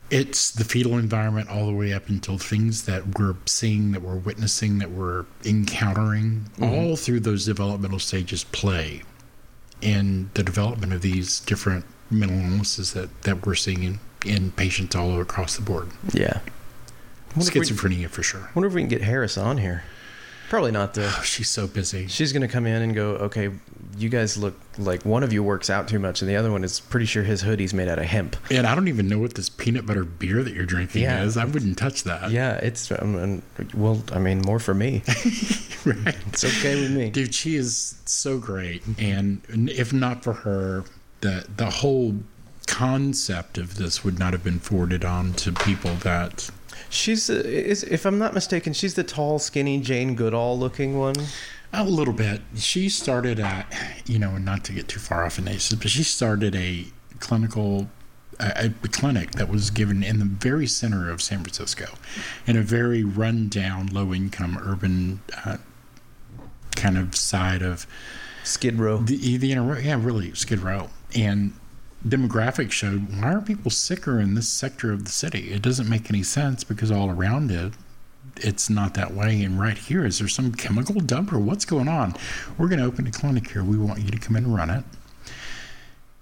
it's the fetal environment all the way up until things that we're seeing that we're witnessing that we're encountering all through those developmental stages play in the development of these different mental illnesses that, that we're seeing in, in patients all across the board. yeah. If, we, Schizophrenia for sure. I wonder if we can get Harris on here. Probably not though. Oh, she's so busy. She's gonna come in and go, okay, you guys look like one of you works out too much, and the other one is pretty sure his hoodie's made out of hemp. And I don't even know what this peanut butter beer that you're drinking Yeah. is. I wouldn't touch that. Yeah, it's um, well, I mean, more for me. right. It's okay with me. Dude, she is so great, and if not for her, the the whole concept of this would not have been forwarded on to people that She's, uh, is, if I'm not mistaken, she's the tall, skinny Jane Goodall looking one. a little bit. She started at, you know, not to get too far off in aces, but she started a clinical a, a clinic that was given in the very center of San Francisco, in a very rundown, low income urban uh, kind of side of Skid Row. the the inner yeah really Skid Row and demographics showed why are people sicker in this sector of the city? It doesn't make any sense because all around it it's not that way. And right here is there some chemical dump or what's going on? We're going to open a clinic here. We want you to come and run it.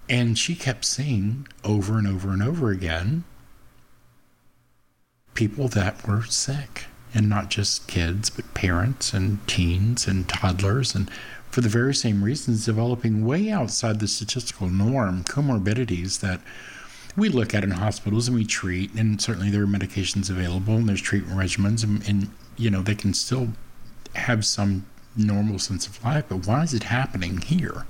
And she kept seeing over and over and over again people that were sick and not just kids but parents and teens and toddlers and for the very same reasons developing way outside the statistical norm comorbidities that we look at in hospitals and we treat and certainly there are medications available and there's treatment regimens and, and you know they can still have some normal sense of life but why is it happening here?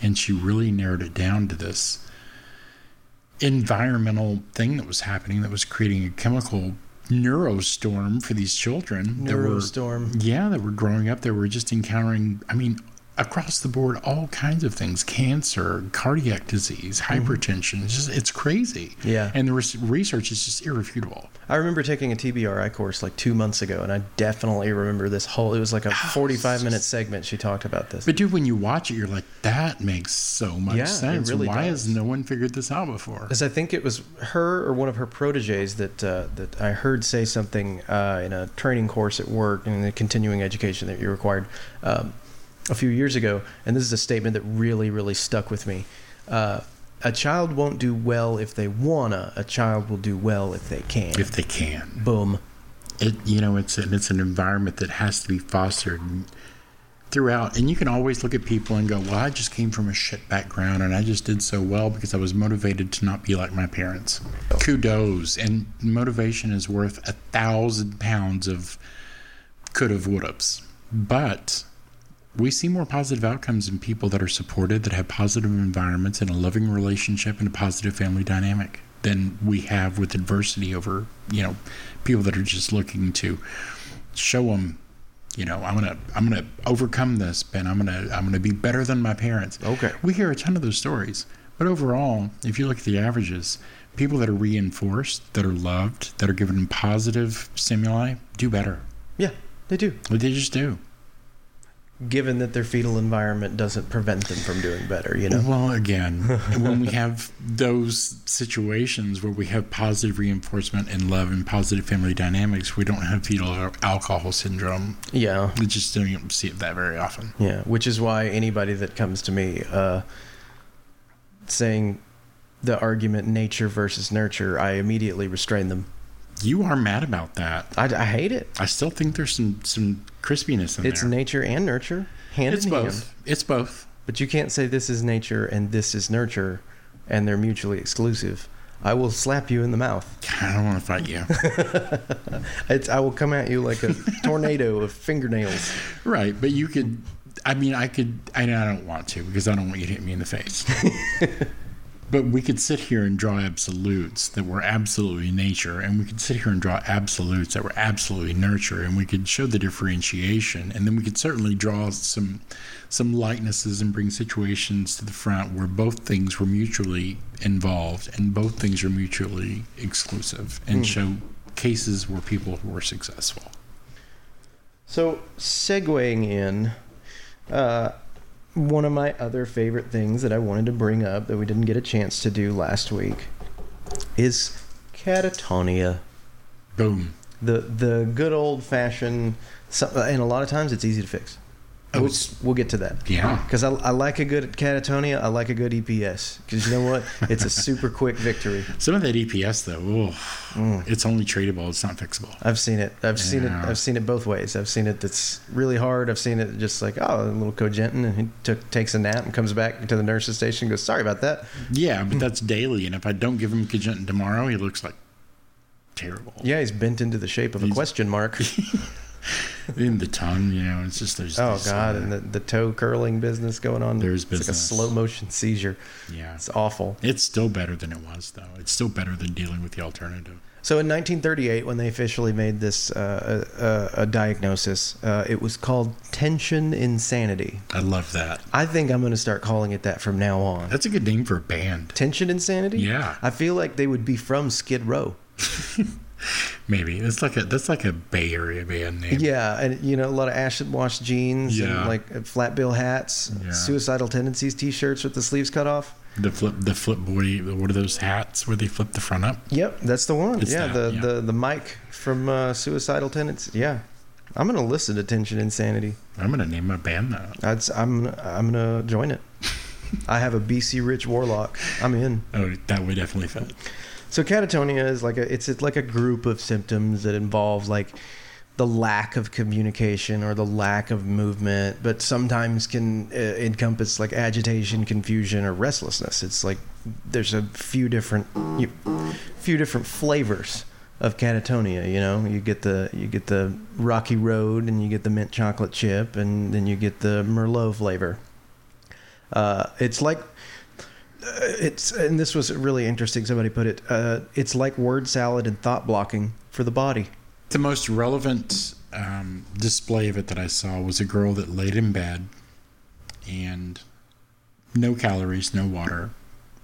And she really narrowed it down to this environmental thing that was happening that was creating a chemical neurostorm for these children that were Neurostorm. yeah, that were growing up, that were just encountering, I mean, across the board, all kinds of things cancer, cardiac disease, hypertension. It's just, it's crazy. Yeah. And the res- research is just irrefutable. I remember taking a TBRI course like two months ago, and I definitely remember this whole. It was like a 45 minute segment. She talked about this. But, dude, when you watch it, you're like, that makes so much Yeah, sense. really Why does. has no one figured this out before? Because I think it was her or one of her proteges that uh, that I heard say something uh, in a training course at work in the continuing education that you required um, a few years ago, and this is a statement that really really stuck with me. Uh, a child won't do well if they wanna. A child will do well if they can. If they can. Boom. it you know it's an it's an environment that has to be fostered throughout and you can always look at people and go well i just came from a shit background and i just did so well because i was motivated to not be like my parents kudos and motivation is worth a thousand pounds of could have would have's but we see more positive outcomes in people that are supported that have positive environments and a loving relationship and a positive family dynamic than we have with adversity over you know people that are just looking to show them you know i'm gonna i'm gonna overcome this Ben. i'm gonna i'm gonna be better than my parents Okay. we hear a ton of those stories but overall if you look at the averages people that are reinforced that are loved that are given positive stimuli do better Yeah, they do. they just do Given that their fetal environment doesn't prevent them from doing better, you know. Well, again, when we have those situations where we have positive reinforcement and love and positive family dynamics, we don't have fetal alcohol syndrome. Yeah. We just don't see it that very often. Yeah, which is why anybody that comes to me uh, saying the argument nature versus nurture, I immediately restrain them. You are mad about that. I, I hate it. I still think there's some some crispiness in It's there. It's nature and nurture, hand it's in both. hand. It's both. But you can't say this is nature and this is nurture, and they're mutually exclusive. I will slap you in the mouth. I don't want to fight you. It's, I will come at you like a tornado of fingernails. right, but you could. I mean, I could. I, I don't want to because I don't want you to hit me in the face. but we could sit here and draw absolutes that were absolutely nature, and we could sit here and draw absolutes that were absolutely nurture, and we could show the differentiation, and then we could certainly draw some some likenesses and bring situations to the front where both things were mutually involved and both things were mutually exclusive, and show cases where people were successful. So, segueing in, uh, one of my other favorite things that I wanted to bring up that we didn't get a chance to do last week is catatonia. Boom. The the good old fashioned, and a lot of times it's easy to fix. Oh, we'll, we'll get to that. Yeah. Because I, I like a good catatonia. I like a good EPS. Because you know what? It's a super quick victory. Some of that EPS though, oh, Mm. it's only treatable. It's not fixable. I've seen it. I've seen it. I've seen it both ways. I've seen it that's really hard. I've seen it just like oh, a little cogentin, and he took takes a nap and comes back to the nurse's station. and Goes, sorry about that. Yeah, but that's daily. And if I don't give him Cogentin tomorrow, he looks like terrible. Yeah, he's bent into the shape of a question mark. In the tongue, you know, it's just there's. Oh this, God, uh, and the, the toe curling business going on. There's it's like a slow motion seizure. yeah, It's awful. it's still better than it was though. It's still better than dealing with the alternative. So in 1938, when they officially made this uh, a, a, a diagnosis, uh, it was called tension insanity. I love that. I think I'm going to start calling it that from now on. That's a good name for a band. Tension insanity. Yeah. I feel like they would be from Skid Row. Maybe it's like a that's like a Bay Area band name. Yeah, and you know a lot of acid wash jeans Yeah. and like flat bill hats, Yeah. suicidal tendencies T-shirts with the sleeves cut off. The flip the flip boy. What are those hats where they flip the front up? Yep, that's the one. It's yeah, that, the, yeah. the the mic from uh, Suicidal Tendencies. Yeah, I'm gonna listen to Tension Insanity. I'm gonna name my band that. That's I'm I'm gonna join it. I have a BC Rich Warlock. I'm in. Oh, that would definitely fit. So catatonia is like a it's it's like a group of symptoms that involves like the lack of communication or the lack of movement, but sometimes can uh, encompass like agitation, confusion, or restlessness. It's like there's a few different you, few different flavors of catatonia. You know, you get the you get the rocky road, and you get the mint chocolate chip, and then you get the merlot flavor. Uh, it's like it's and this was really interesting. Somebody put it. Uh, it's like word salad and thought blocking for the body. The most relevant um, display of it that I saw was a girl that laid in bed and no calories, no water,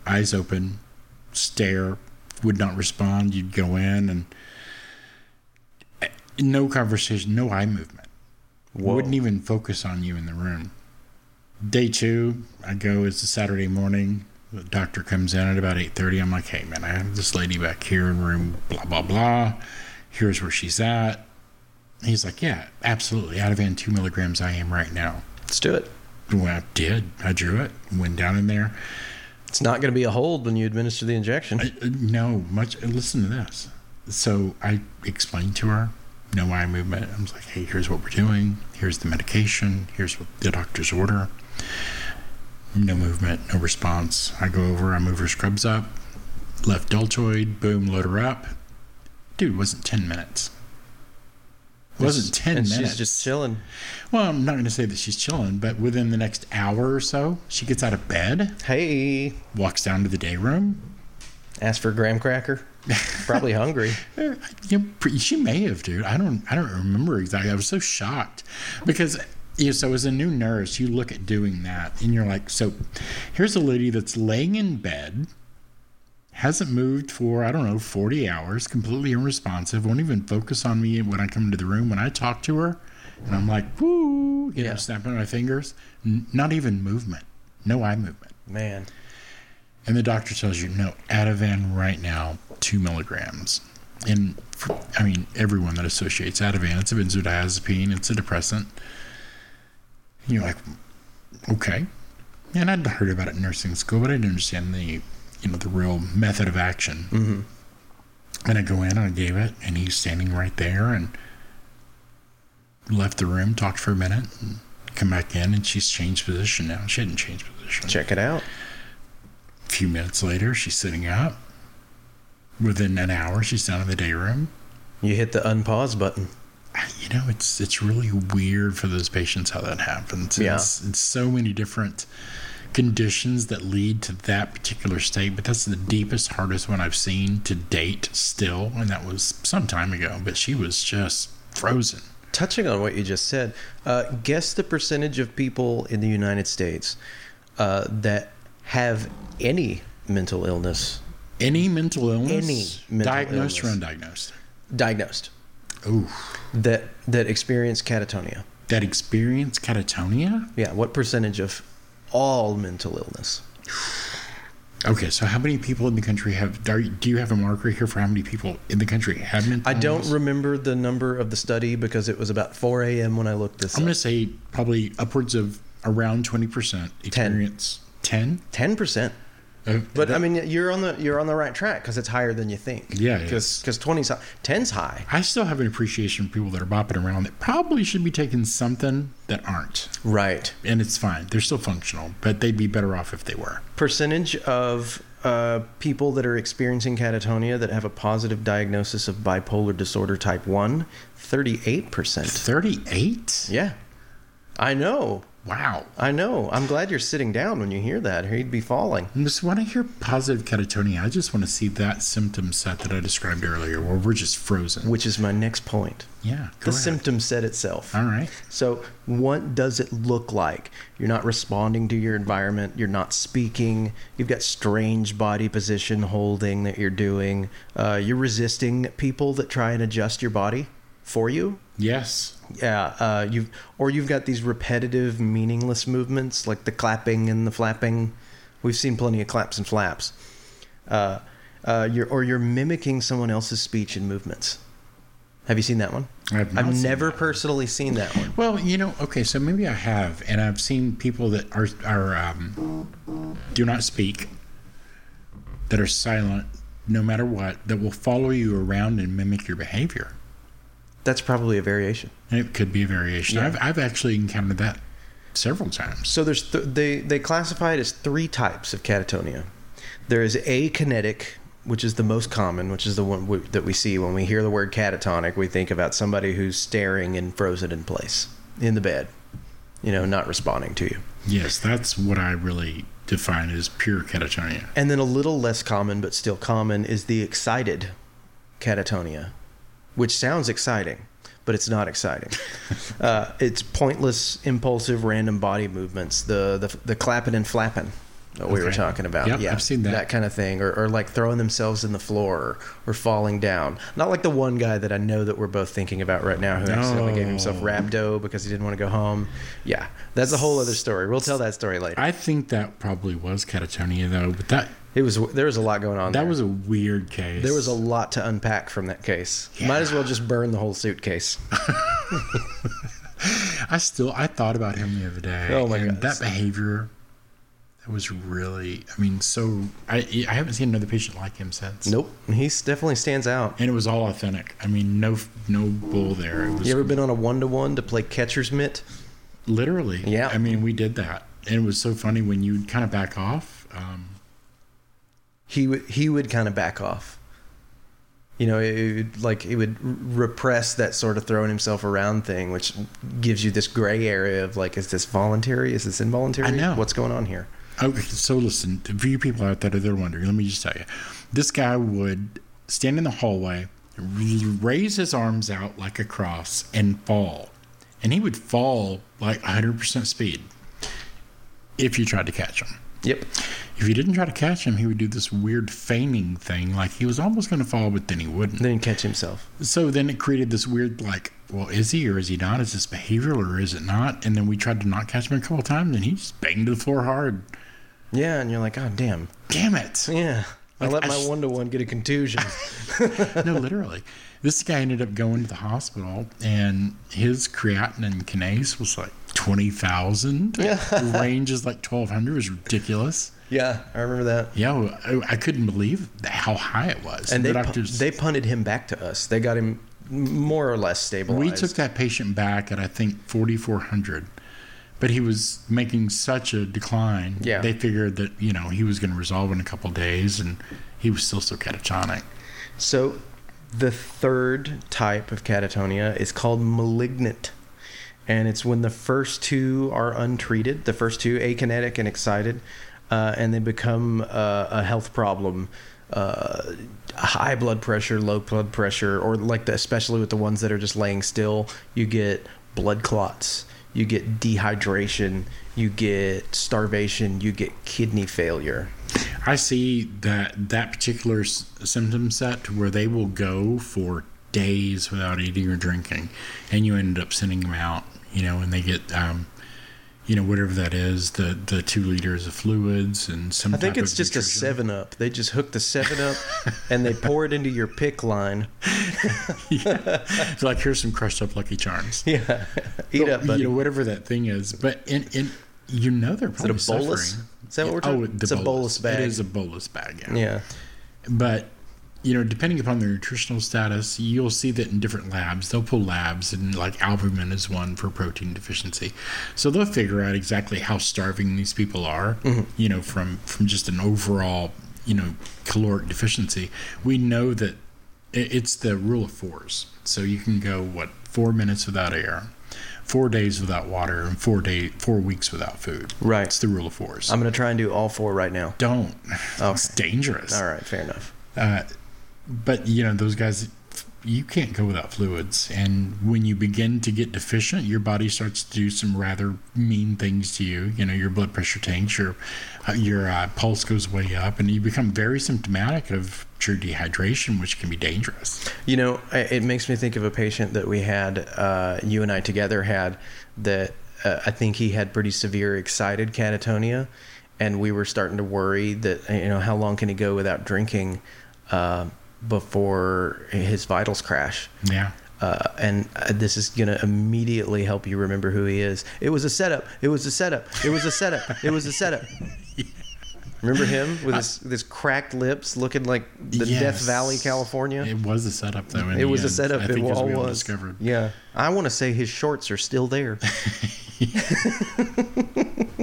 eyes open, stare, would not respond. You'd go in and eh, no conversation, no eye movement. Whoa. Wouldn't even focus on you in the room. Day two, I go. It's a Saturday morning. The doctor comes in at about eight thirty. I'm like, "Hey, man, I have this lady back here in room blah blah blah. Here's where she's at." He's like, "Yeah, absolutely. Out of Ativan two milligrams. I am right now." Let's do it. Well, I did. I drew it. Went down in there. It's not going to be a hold when you administer the injection. I, uh, no, much. Listen to this. So I explained to her, no eye movement. I was like, hey, here's what we're doing. Here's the medication. Here's what the doctor's order. No movement, no response. I go over, I move her scrubs up, left deltoid, boom, load her up. Dude, wasn't 10 minutes. It wasn't 10 and minutes. She's just chilling. well, I'm not going to say that she's chilling, but within the next hour or so, she gets out of bed, Hey, walks down to the day room, Asks for a graham cracker. Probably hungry. You know, she may have, dude. I don't. I don't remember exactly. I was so shocked because you know, so as a new nurse, you look at doing that, and you're like, so here's a lady that's laying in bed, hasn't moved for I don't know 40 hours, completely unresponsive, won't even focus on me when I come into the room. When I talk to her, and I'm like, woo, you Yeah. know, snapping my fingers, n- not even movement, no eye movement. Man, And the doctor tells you, no, Ativan right now, two milligrams. And for, I mean, everyone that associates Ativan, it's a benzodiazepine, it's a depressant. And you're like, okay. And I'd heard about it in nursing school, but I didn't understand the, you know, the real method of action. Mhm. And I go in and I gave it, and he's standing right there, and left the room, talked for a minute, and come back in, and she's changed position now. She hadn't changed position. check it out. A few minutes later, she's sitting up. Within an hour, she's down in the day room. You hit the unpause button. You know, it's it's really weird for those patients how that happens. Yeah. It's, it's so many different conditions that lead to that particular state, but that's the deepest, hardest one I've seen to date still, and that was some time ago. But she was just frozen. Touching on what you just said, uh, guess the percentage of people in the United States uh, that have any mental illness Any mental illness, Any mental diagnosed or undiagnosed. diagnosed Ooh, that that experience catatonia. that experience catatonia. Yeah, what percentage of all mental illness? Okay, so how many people in the country have? Do you have a marker here for how many people in the country have mental I don't illness? remember the number of the study because it was about 4 a.m. when I looked this I'm going to say probably upwards of around twenty percent experience. Ten. Ten percent. But that- I mean, you're on the you're on the right track because it's higher than you think. Yeah, because is. because 20's high, 10's high. I still have an appreciation for people that are bopping around that probably should be taking something that aren't, Right. and it's fine. They're still functional, but they'd be better off if they were. Percentage of uh, people that are experiencing catatonia that have a positive diagnosis of bipolar disorder type 1, 38%. Thirty-eight. Yeah. I know. Wow. I know. I'm glad you're sitting down when you hear that. or He'd be falling. Just when I hear positive catatonia, I just want to see that symptom set that I described earlier, where we're just frozen. Which is my next point. Yeah, The ahead. symptom set itself. All right. So, what does it look like? You're not responding to your environment. You're not speaking. You've got strange body position holding that you're doing. Uh, you're resisting people that try and adjust your body for you. Yes. Yeah, uh, you've or you've got these repetitive, meaningless movements like the clapping and the flapping. We've seen plenty of claps and flaps. Uh, uh, you're or you're mimicking someone else's speech and movements. Have you seen that one? I have not I've seen never personally seen that one. Well, you know, okay, so maybe I have, and I've seen people that are are um, do not speak, that are silent, no matter what, that will follow you around and mimic your behavior. That's probably a variation. It could be a variation. Yeah. I've I've actually encountered that several times. So there's th- they they classify it as three types of catatonia. There is akinetic, which is the most common, which is the one w- that we see when we hear the word catatonic. We think about somebody who's staring and frozen in place in the bed, you know, not responding to you. Yes, that's what I really define as pure catatonia. And then a little less common, but still common, is the excited catatonia, which sounds exciting, but it's not exciting. uh, it's pointless, impulsive, random body movements. The the, the clapping and flapping that we were talking about. Yep, yeah, I've seen that. That kind of thing, or, or like throwing themselves in the floor or, or falling down. Not like the one guy that I know that we're both thinking about right now who accidentally gave himself No. rhabdo because he didn't want to go home. Yeah, that's a whole other story. We'll tell that story later. I think that probably was catatonia though, but that It was there was a lot going on. that there. was a weird case. There was a lot to unpack from that case. Might as well just burn the whole suitcase. I still I thought about him the other day. Oh my and God. that behavior that was really I mean so I I haven't seen another patient like him since. Nope, he definitely stands out. And it was all authentic. I mean no no bull there. You ever been on a one to one to play catcher's mitt? literally. Yeah. I mean we did that. And it was so funny when you kind of back off. Um, He would he would kind of back off. You know, it would, like it would repress that sort of throwing himself around thing, which gives you this gray area of like, is this voluntary? Is this involuntary? I know. what's going on here. So listen, for you people out there that are wondering, let me just tell you, this guy would stand in the hallway, raise his arms out like a cross, and fall, and he would fall like 100% speed if you tried to catch him. Yep. If you didn't try to catch him, he would do this weird feigning thing, like he was almost going to fall, but then he wouldn't. Then catch himself. So then it created this weird, like, well, is he or is he not? Is this behavioral or is it not? And then we tried to not catch him a couple times, and he just banged to the floor hard. Yeah, and you're like, oh damn. Damn it! Yeah. I let my one to one get a contusion. no, literally. This guy ended up going to the hospital, and his creatinine kinase was like twenty thousand. the range is like twelve hundred. Is ridiculous. yeah, I remember that. Yeah, I, I couldn't believe how high it was. And the they pu- they punted him back to us. They got him more or less stabilized. we took that patient back at I think forty four hundred. But he was making such a decline. Yeah. They figured that, you know, he was going to resolve in a couple days and he was still so catatonic. So, the third type of catatonia is called malignant. And it's when the first two are untreated, the first two, akinetic and excited, uh, and they become uh, a health problem. Uh, high blood pressure, low blood pressure, or like the, especially with the ones that are just laying still, you get blood clots, you get dehydration, you get starvation, you get kidney failure. I see that that particular s- symptom set where they will go for days without eating or drinking, and you end up sending them out, you know, and they get, um, you know, whatever that is, the the two liters of fluids and some. I think it's just a. Seven Up. They just hook the Seven Up, and they pour it into your PICC line. It's like here's some crushed up Lucky Charms. Yeah, eat But, up, buddy. You know, whatever that thing is, but in in you know they're Is it a probably bolus? suffering. Is that what we're talking? Oh, the it's a bolus bag. It is a bolus bag. Yeah. yeah. But you know, depending upon their nutritional status, you'll see that in different labs, they'll pull labs, and like albumin is one for protein deficiency. So they'll figure out exactly how starving these people are. Mm-hmm. You know, from from just an overall you know caloric deficiency. We know that it's the rule of fours. So you can go what four minutes without air. Four days without water and four day four weeks without food. Right. It's the rule of fours. I'm gonna try and do all four right now. Don't. Okay. It's dangerous. All right, fair enough. Uh, but you know those guys you can't go without fluids. And when you begin to get deficient your body starts to do some rather mean things to you. You know your blood pressure tanks your uh, your uh, pulse goes way up and you become very symptomatic of true dehydration which can be dangerous. You know, it makes me think of a patient that we had, uh, you and I together had, that uh, I think he had pretty severe excited catatonia, and we were starting to worry that you know how long can he go without drinking uh, before his vitals crash. yeah Uh, and uh, this is going to immediately help you remember who he is. It was a setup. It was a setup. It was a setup. It was a setup. Remember him with his, with his cracked lips, looking like the Death Valley, California. it was a setup though It the was a setup. i It think as all we all was. discovered Yeah, I want to say his shorts are still there.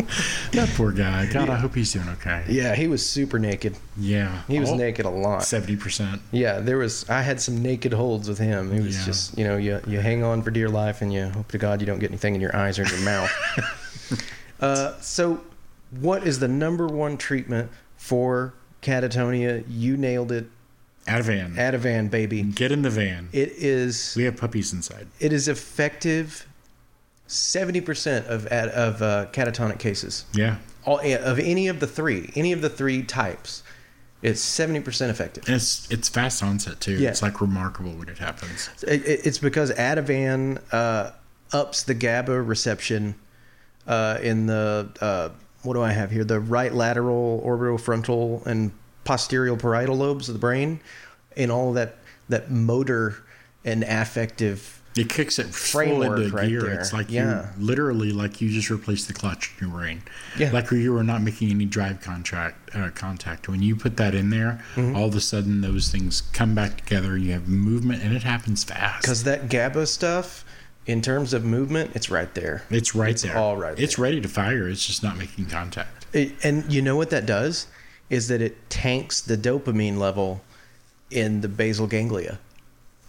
that poor guy god i hope he's doing okay yeah, he was super naked. yeah He was Oh, naked a lot. 70% Yeah, there was. I had some naked holds with him. He was Yeah. just, you know, you you hang on for dear life, and you hope to God you don't get anything in your eyes or in your mouth. uh, so, what is the number one treatment for catatonia? You nailed it. Ativan. Ativan, baby. Get in the van. It is. We have puppies inside. It is effective. Seventy percent of at- of uh, catatonic cases, Yeah. all of any of the three, any of the three types, it's seventy percent effective. And it's it's fast onset too. Yeah. It's like remarkable when it happens. It, it- it's because Ativan uh, ups the GABA reception uh, in the uh, what do I have here? The right lateral, orbitofrontal, and posterior parietal lobes of the brain, and all that that motor and affective. It kicks it full into right gear. there. It's like Yeah. you literally like you just replaced the clutch in your brain. Yeah. Like you were not making any drive contract uh, contact. When you put that in there, Mm-hmm. all of a sudden those things come back together. You have movement, and it happens fast. Because that GABA stuff, in terms of movement, it's right there. it's right it's there. all right It's ready to fire. It's just not making contact. It, and you know what that does is that it tanks the dopamine level in the basal ganglia.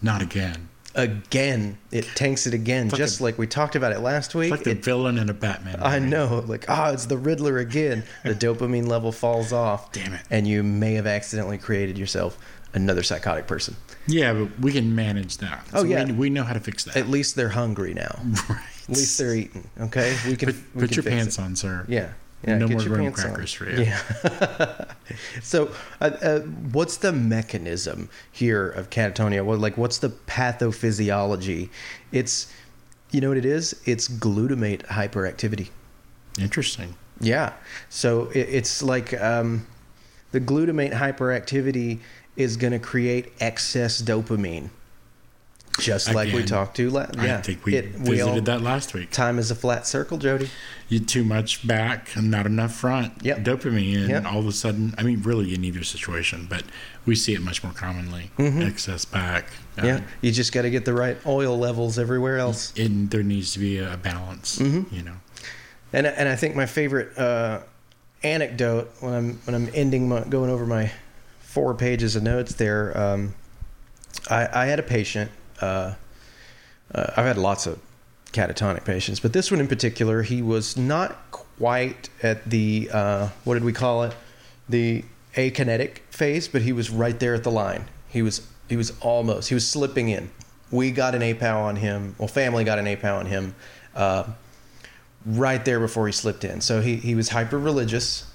Not again. Again. It tanks it again, like just a- like we talked about it last week. It's like the It- villain in a Batman. I know, like ah, it's the Riddler again. The dopamine level falls off. Damn it. And you may have accidentally created yourself another psychotic person. Yeah, but we can manage that. Oh, yeah. we, we know how to fix that. At least they're hungry now. right. At least they're eating. Okay, we can Put, we put can your pants it. on, sir. Yeah. Yeah, No get more your graham pants on. crackers for you. Yeah. so, uh, uh, what's the mechanism here of catatonia? Well, like, what's the pathophysiology? It's, you know what it is? It's glutamate hyperactivity. Interesting. Yeah. So it, it's like um, the glutamate hyperactivity is going to create excess dopamine, just like we talked to. La- yeah. I think we It- visited all- that last week. Time is a flat circle, Jody. You too much back and not enough front. Yep. Dopamine, and Yep. all of a sudden, I mean, really in either situation, but we see it much more commonly. Excess back. uh, Mm-hmm. Yeah. You just got to get the right oil levels everywhere else. And there needs to be a balance. Mm-hmm. You know. And and I think my favorite uh, anecdote when I'm when I'm ending my going over my four pages of notes there, um, I, I had a patient. Uh, uh, I've had lots of catatonic patients, but this one in particular, he was not quite at the uh, what did we call it, the akinetic phase, but he was right there at the line. He was he was almost he was slipping in. We got an APOWW on him. Well, family got an APOWW on him. Uh, right there before he slipped in. So he, he was hyper religious.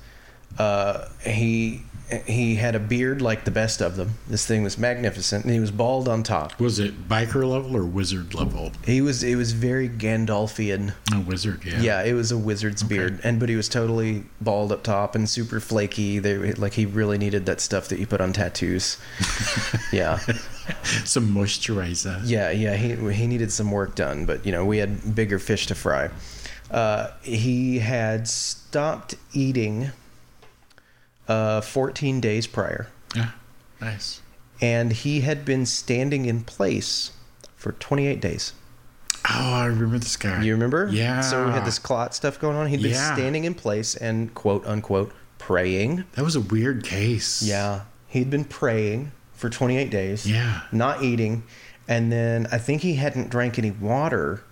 Uh, he he had a beard like the best of them. This thing was magnificent, and he was bald on top. Was it biker level or wizard level? He was it was very Gandalfian. A wizard, yeah. Yeah, it was a wizard's beard, and but he was totally bald up top and super flaky. They like he really needed that stuff that you put on tattoos. yeah, Some moisturizer. yeah, yeah. He he needed some work done, but you know we had bigger fish to fry. Uh, he had stopped eating uh, 14 days prior, Yeah. Nice. and he had been standing in place for 28 days. Oh, I remember this guy. You remember? Yeah. So we had this clot stuff going on. He'd been Yeah. standing in place and quote unquote praying. That was a weird case. Yeah. He'd been praying for 28 days. Yeah. Not eating. And then I think he hadn't drank any water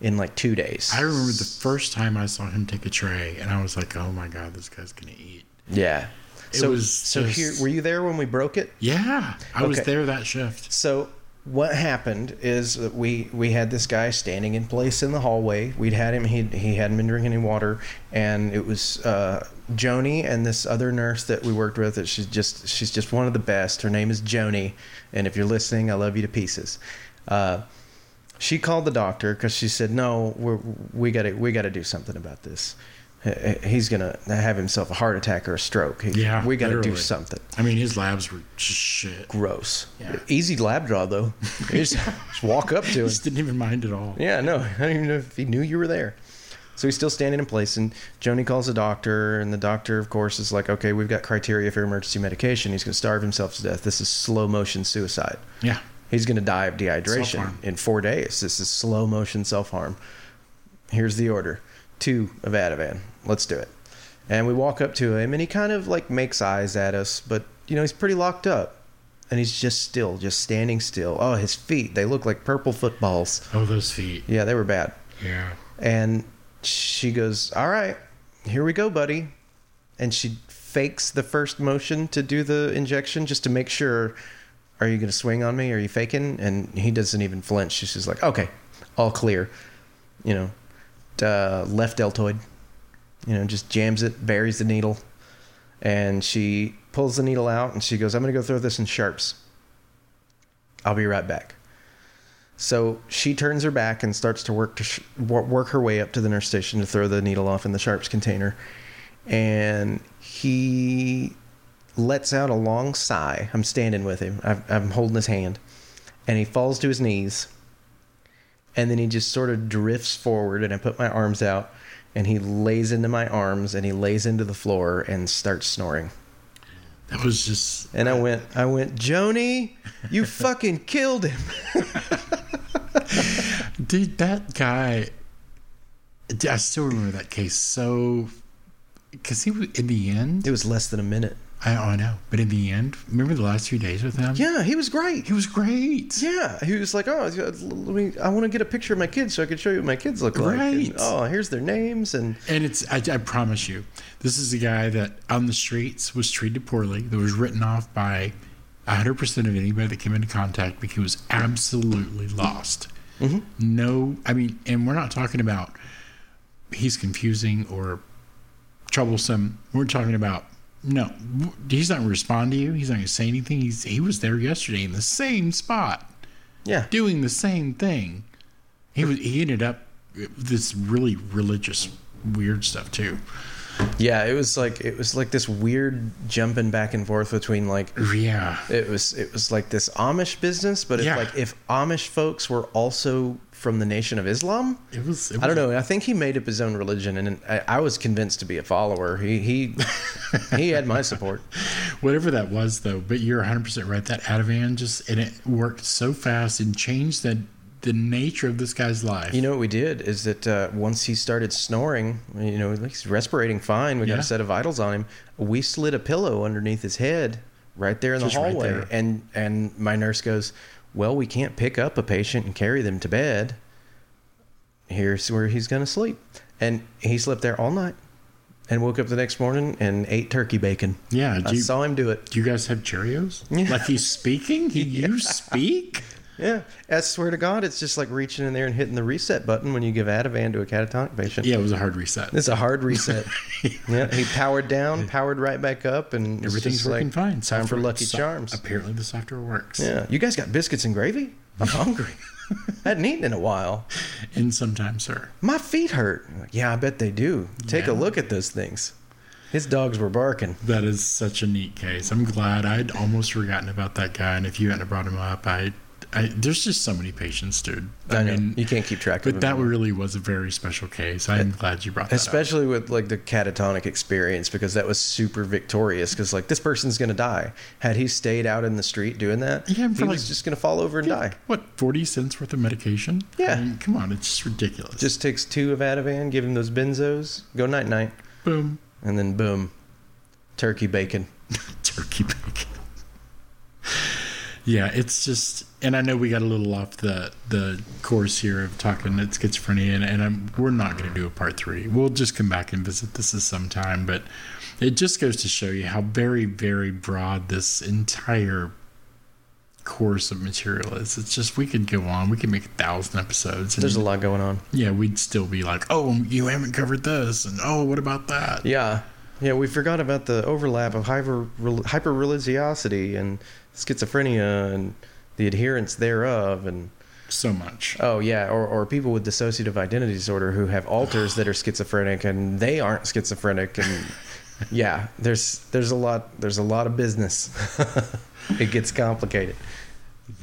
in like two days. I remember the first time I saw him take a tray, and I was like, "Oh my god, this guy's gonna eat." Yeah. It so, was so just- here, were you there when we broke it? Yeah, I was there that shift. So what happened is that we we had this guy standing in place in the hallway. We'd had him. He he hadn't been drinking any water, and it was uh, Joni and this other nurse that we worked with. That she's just she's just one of the best. Her name is Joni, and if you're listening, I love you to pieces. Uh, she called the doctor because she said, "No, we're, we got to we got to do something about this. He- He's gonna have himself a heart attack or a stroke. He- Yeah, we got to do something." I mean, his labs were just shit. gross. Yeah. Easy lab draw though. Just, just walk up to him. Just didn't even mind at all. Yeah, no, I don't even know if he knew you were there. So he's still standing in place, and Joni calls the doctor, and the doctor, of course, is like, "Okay, we've got criteria for emergency medication. He's going to starve himself to death. This is slow motion suicide. Yeah. He's going to die of dehydration Self-harm. in four days. This is slow motion self harm. Here's the order: two of Ativan. Let's do it." And we walk up to him, and he kind of like makes eyes at us, but you know he's pretty locked up, and he's just still, just standing still. Oh, his feet—they look like purple footballs. Oh, those feet. Yeah, they were bad. Yeah. And she goes, All right, here we go, buddy. And she fakes the first motion to do the injection just to make sure, Are you going to swing on me? Are you faking? And he doesn't even flinch. She's just like, Okay, all clear. You know, uh, left deltoid. You know, just jams it, buries the needle. And she pulls the needle out and she goes, I'm going to go throw this in sharps. I'll be right back. So she turns her back and starts to work to sh- work her way up to the nurse station to throw the needle off in the sharps container, and he lets out a long sigh. I'm standing with him. I've, I'm holding his hand, and he falls to his knees, and then he just sort of drifts forward. And I put my arms out, and he lays into my arms, and he lays into the floor and starts snoring. That was just. And I went, I went, Joni, you fucking killed him. Dude, that guy. I still remember that case so. Because he was. In the end. It was less than a minute. I, oh, I know. But in the end, remember the last few days with him? Yeah, he was great. He was great. Yeah, he was like, "Oh, let me. I want to get a picture of my kids so I can show you what my kids look like." Right. And, oh, here's their names and And it's, I, I promise you, this is a guy that on the streets was treated poorly, that was written off by 100% of anybody that came into contact because he was absolutely lost. Mm-hmm. No, I mean, and we're not talking about he's confusing or troublesome. We're talking about, no, he's not going to respond to you. He's not going to say anything. He's, he was there yesterday in the same spot yeah, doing the same thing. He was, he ended up this really religious, weird stuff too. yeah. It was like it was like this weird jumping back and forth between like Yeah. it was it was like this Amish business, but if like if Amish folks were also from the Nation of Islam. It was. It was I don't know. I think he made up his own religion, and I, I was convinced to be a follower. He he he had my support. Whatever that was, though. But you're 100 percent right. That Ativan just and it worked so fast and changed the the nature of this guy's life. You know what we did is that uh, once he started snoring, you know, he's respirating fine. We got Yeah. a set of vitals on him. We slid a pillow underneath his head, right there in Just the hallway, there. and and my nurse goes, "Well, we can't pick up a patient and carry them to bed. Here's where he's gonna sleep." And he slept there all night, and woke up the next morning and ate turkey bacon. yeah. I you, saw him do it. do you guys have Cheerios? Yeah. Like he's speaking? He, You speak? Yeah, I swear to God, it's just like reaching in there and hitting the reset button when you give Ativan to a catatonic patient. Yeah, it was a hard reset. It's a hard reset. yeah, he powered down, powered right back up, and Everything's working like, fine. Time for Lucky so- Charms. Apparently, the software works. Yeah, you guys got biscuits and gravy? I'm hungry. I hadn't eaten in a while. And sometimes, sir. My feet hurt. Like, yeah, I bet they do. Take a look at those things. His dogs were barking. That is such a neat case. I'm glad I'd almost forgotten about that guy, and if you hadn't brought him up, I, I there's just so many patients, dude. I, know you can't keep track of it. but that really was a very special case. I'm eh, glad you brought that up. especially with like the catatonic experience because that was super victorious because like this person's gonna die had he stayed out in the street doing that Yeah, he for, was just gonna fall over and die What forty cents worth of medication? Yeah. I mean, come on, it's just ridiculous. just takes two of Ativan give him those benzos go night night boom, and then boom turkey bacon turkey bacon. Yeah, it's just, and I know we got a little off the the course here of talking at schizophrenia, and, and I'm, we're not going to do a part three. We'll just come back and visit this at some time, but it just goes to show you how very, very broad this entire course of material is. It's just we could go on, we could make a thousand episodes. And there's a lot going on Yeah, we'd still be like, oh, you haven't covered this, and oh, what about that? yeah yeah we forgot about the overlap of hyper hyper religiosity and schizophrenia and the adherence thereof and So much. Oh yeah, or or people with dissociative identity disorder who have alters that are schizophrenic and they aren't schizophrenic and yeah, there's there's a lot there's a lot of business. it gets complicated.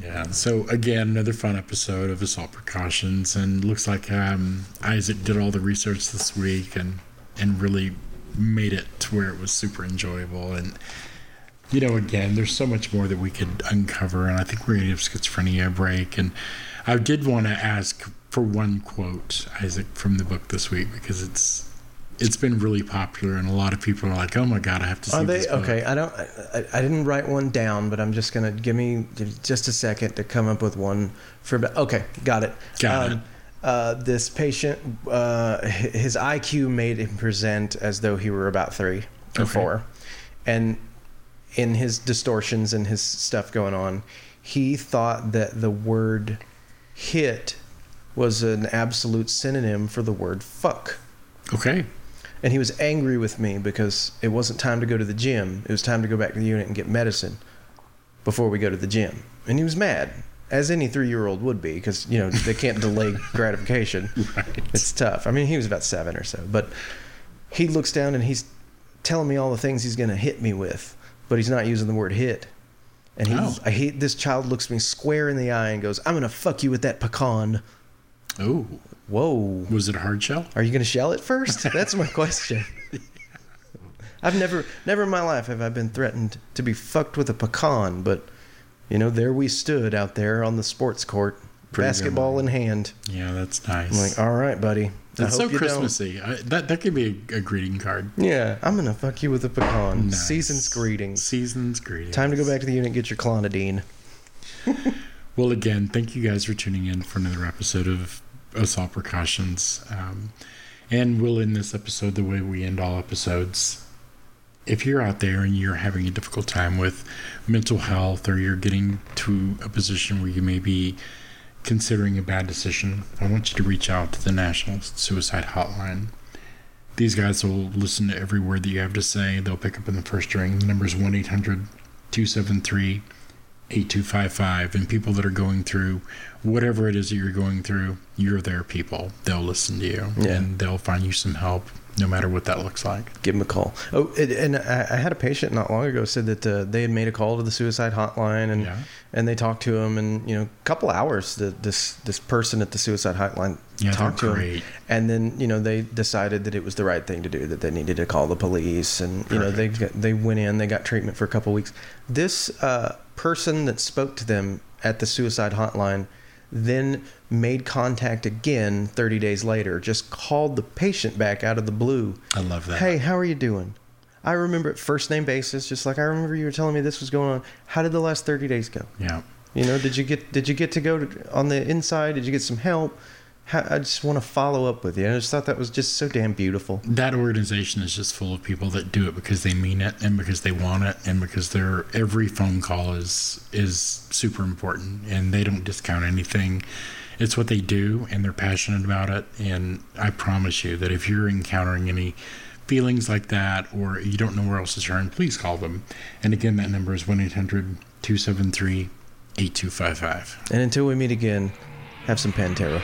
Yeah. So again, another fun episode of Assault Precautions, and looks like um, Isaac did all the research this week and and really made it to where it was super enjoyable. And you know, again, there's so much more that we could uncover, and I think we're gonna give schizophrenia a break. And I did want to ask for one quote, Isaac, from the book this week because it's it's been really popular, and a lot of people are like, "Oh my god, I have to see Are they this book." okay? I don't. I, I didn't write one down, but I'm just gonna give me just a second to come up with one for. Okay, got it. Got it. Uh, this patient, uh, his IQ made him present as though he were about three or Okay. four, and in his distortions and his stuff going on, he thought that the word "hit" was an absolute synonym for the word "fuck." Okay. And he was angry with me because it wasn't time to go to the gym. It was time to go back to the unit and get medicine before we go to the gym. And he was mad, as any three year old would be, because, you know, they can't delay gratification. Right. It's tough. I mean, he was about seven or so. But he looks down and he's telling me all the things he's going to hit me with, but he's not using the word hit. And he, Oh. I hate this child looks me square in the eye and goes, I'm going to fuck you with that pecan. Oh, Whoa. was it a hard shell? Are you going to shell it first? That's my question. I've never, never in my life have I been threatened to be fucked with a pecan, but you know, there we stood out there on the sports court, Pretty basketball in hand. Yeah, that's nice. I'm like, all right, buddy. I That's so hope you don't." Christmassy. I, that that could be a, a greeting card. Yeah, I'm gonna fuck you with a pecan. Nice. Season's greetings. Season's greetings. Time to go back to the unit and get your clonidine. Well, again, thank you guys for tuning in for another episode of Assault Precautions. Um, and we'll end this episode the way we end all episodes. If you're out there and you're having a difficult time with mental health or you're getting to a position where you may be considering a bad decision, I want you to reach out to the National Suicide Hotline. These guys will listen to every word that you have to say. They'll pick up in the first ring. The number is 1 800 273 8255 and people that are going through whatever it is that you're going through you're their people they'll listen to you Yeah. and they'll find you some help no matter what that looks like. Give him a call. Oh, and, and I, I had a patient not long ago said that uh, they had made a call to the suicide hotline and Yeah. and they talked to him and you know a couple hours the, this this person at the suicide hotline Yeah, talked to him. and then you know they decided that it was the right thing to do that they needed to call the police and you know they they went in they got treatment for a couple weeks. This uh, person that spoke to them at the suicide hotline then made contact again 30 days later just called the patient back out of the blue i love that hey how are you doing i remember at first name basis just like i remember you were telling me this was going on how did the last 30 days go yeah you know, did you get did you get to go to, on the inside? Did you get some help? ha- I just want to follow up with you. I just thought that was just so damn beautiful. that organization is just full of people that do it because they mean it and because they want it and because their every phone call is is super important and they don't discount anything it's what they do and they're passionate about it. And i promise you that if you're encountering any feelings like that or you don't know where else to turn please call them. And again that number is 1-800-273-8255 And until we meet again, have some Pantera.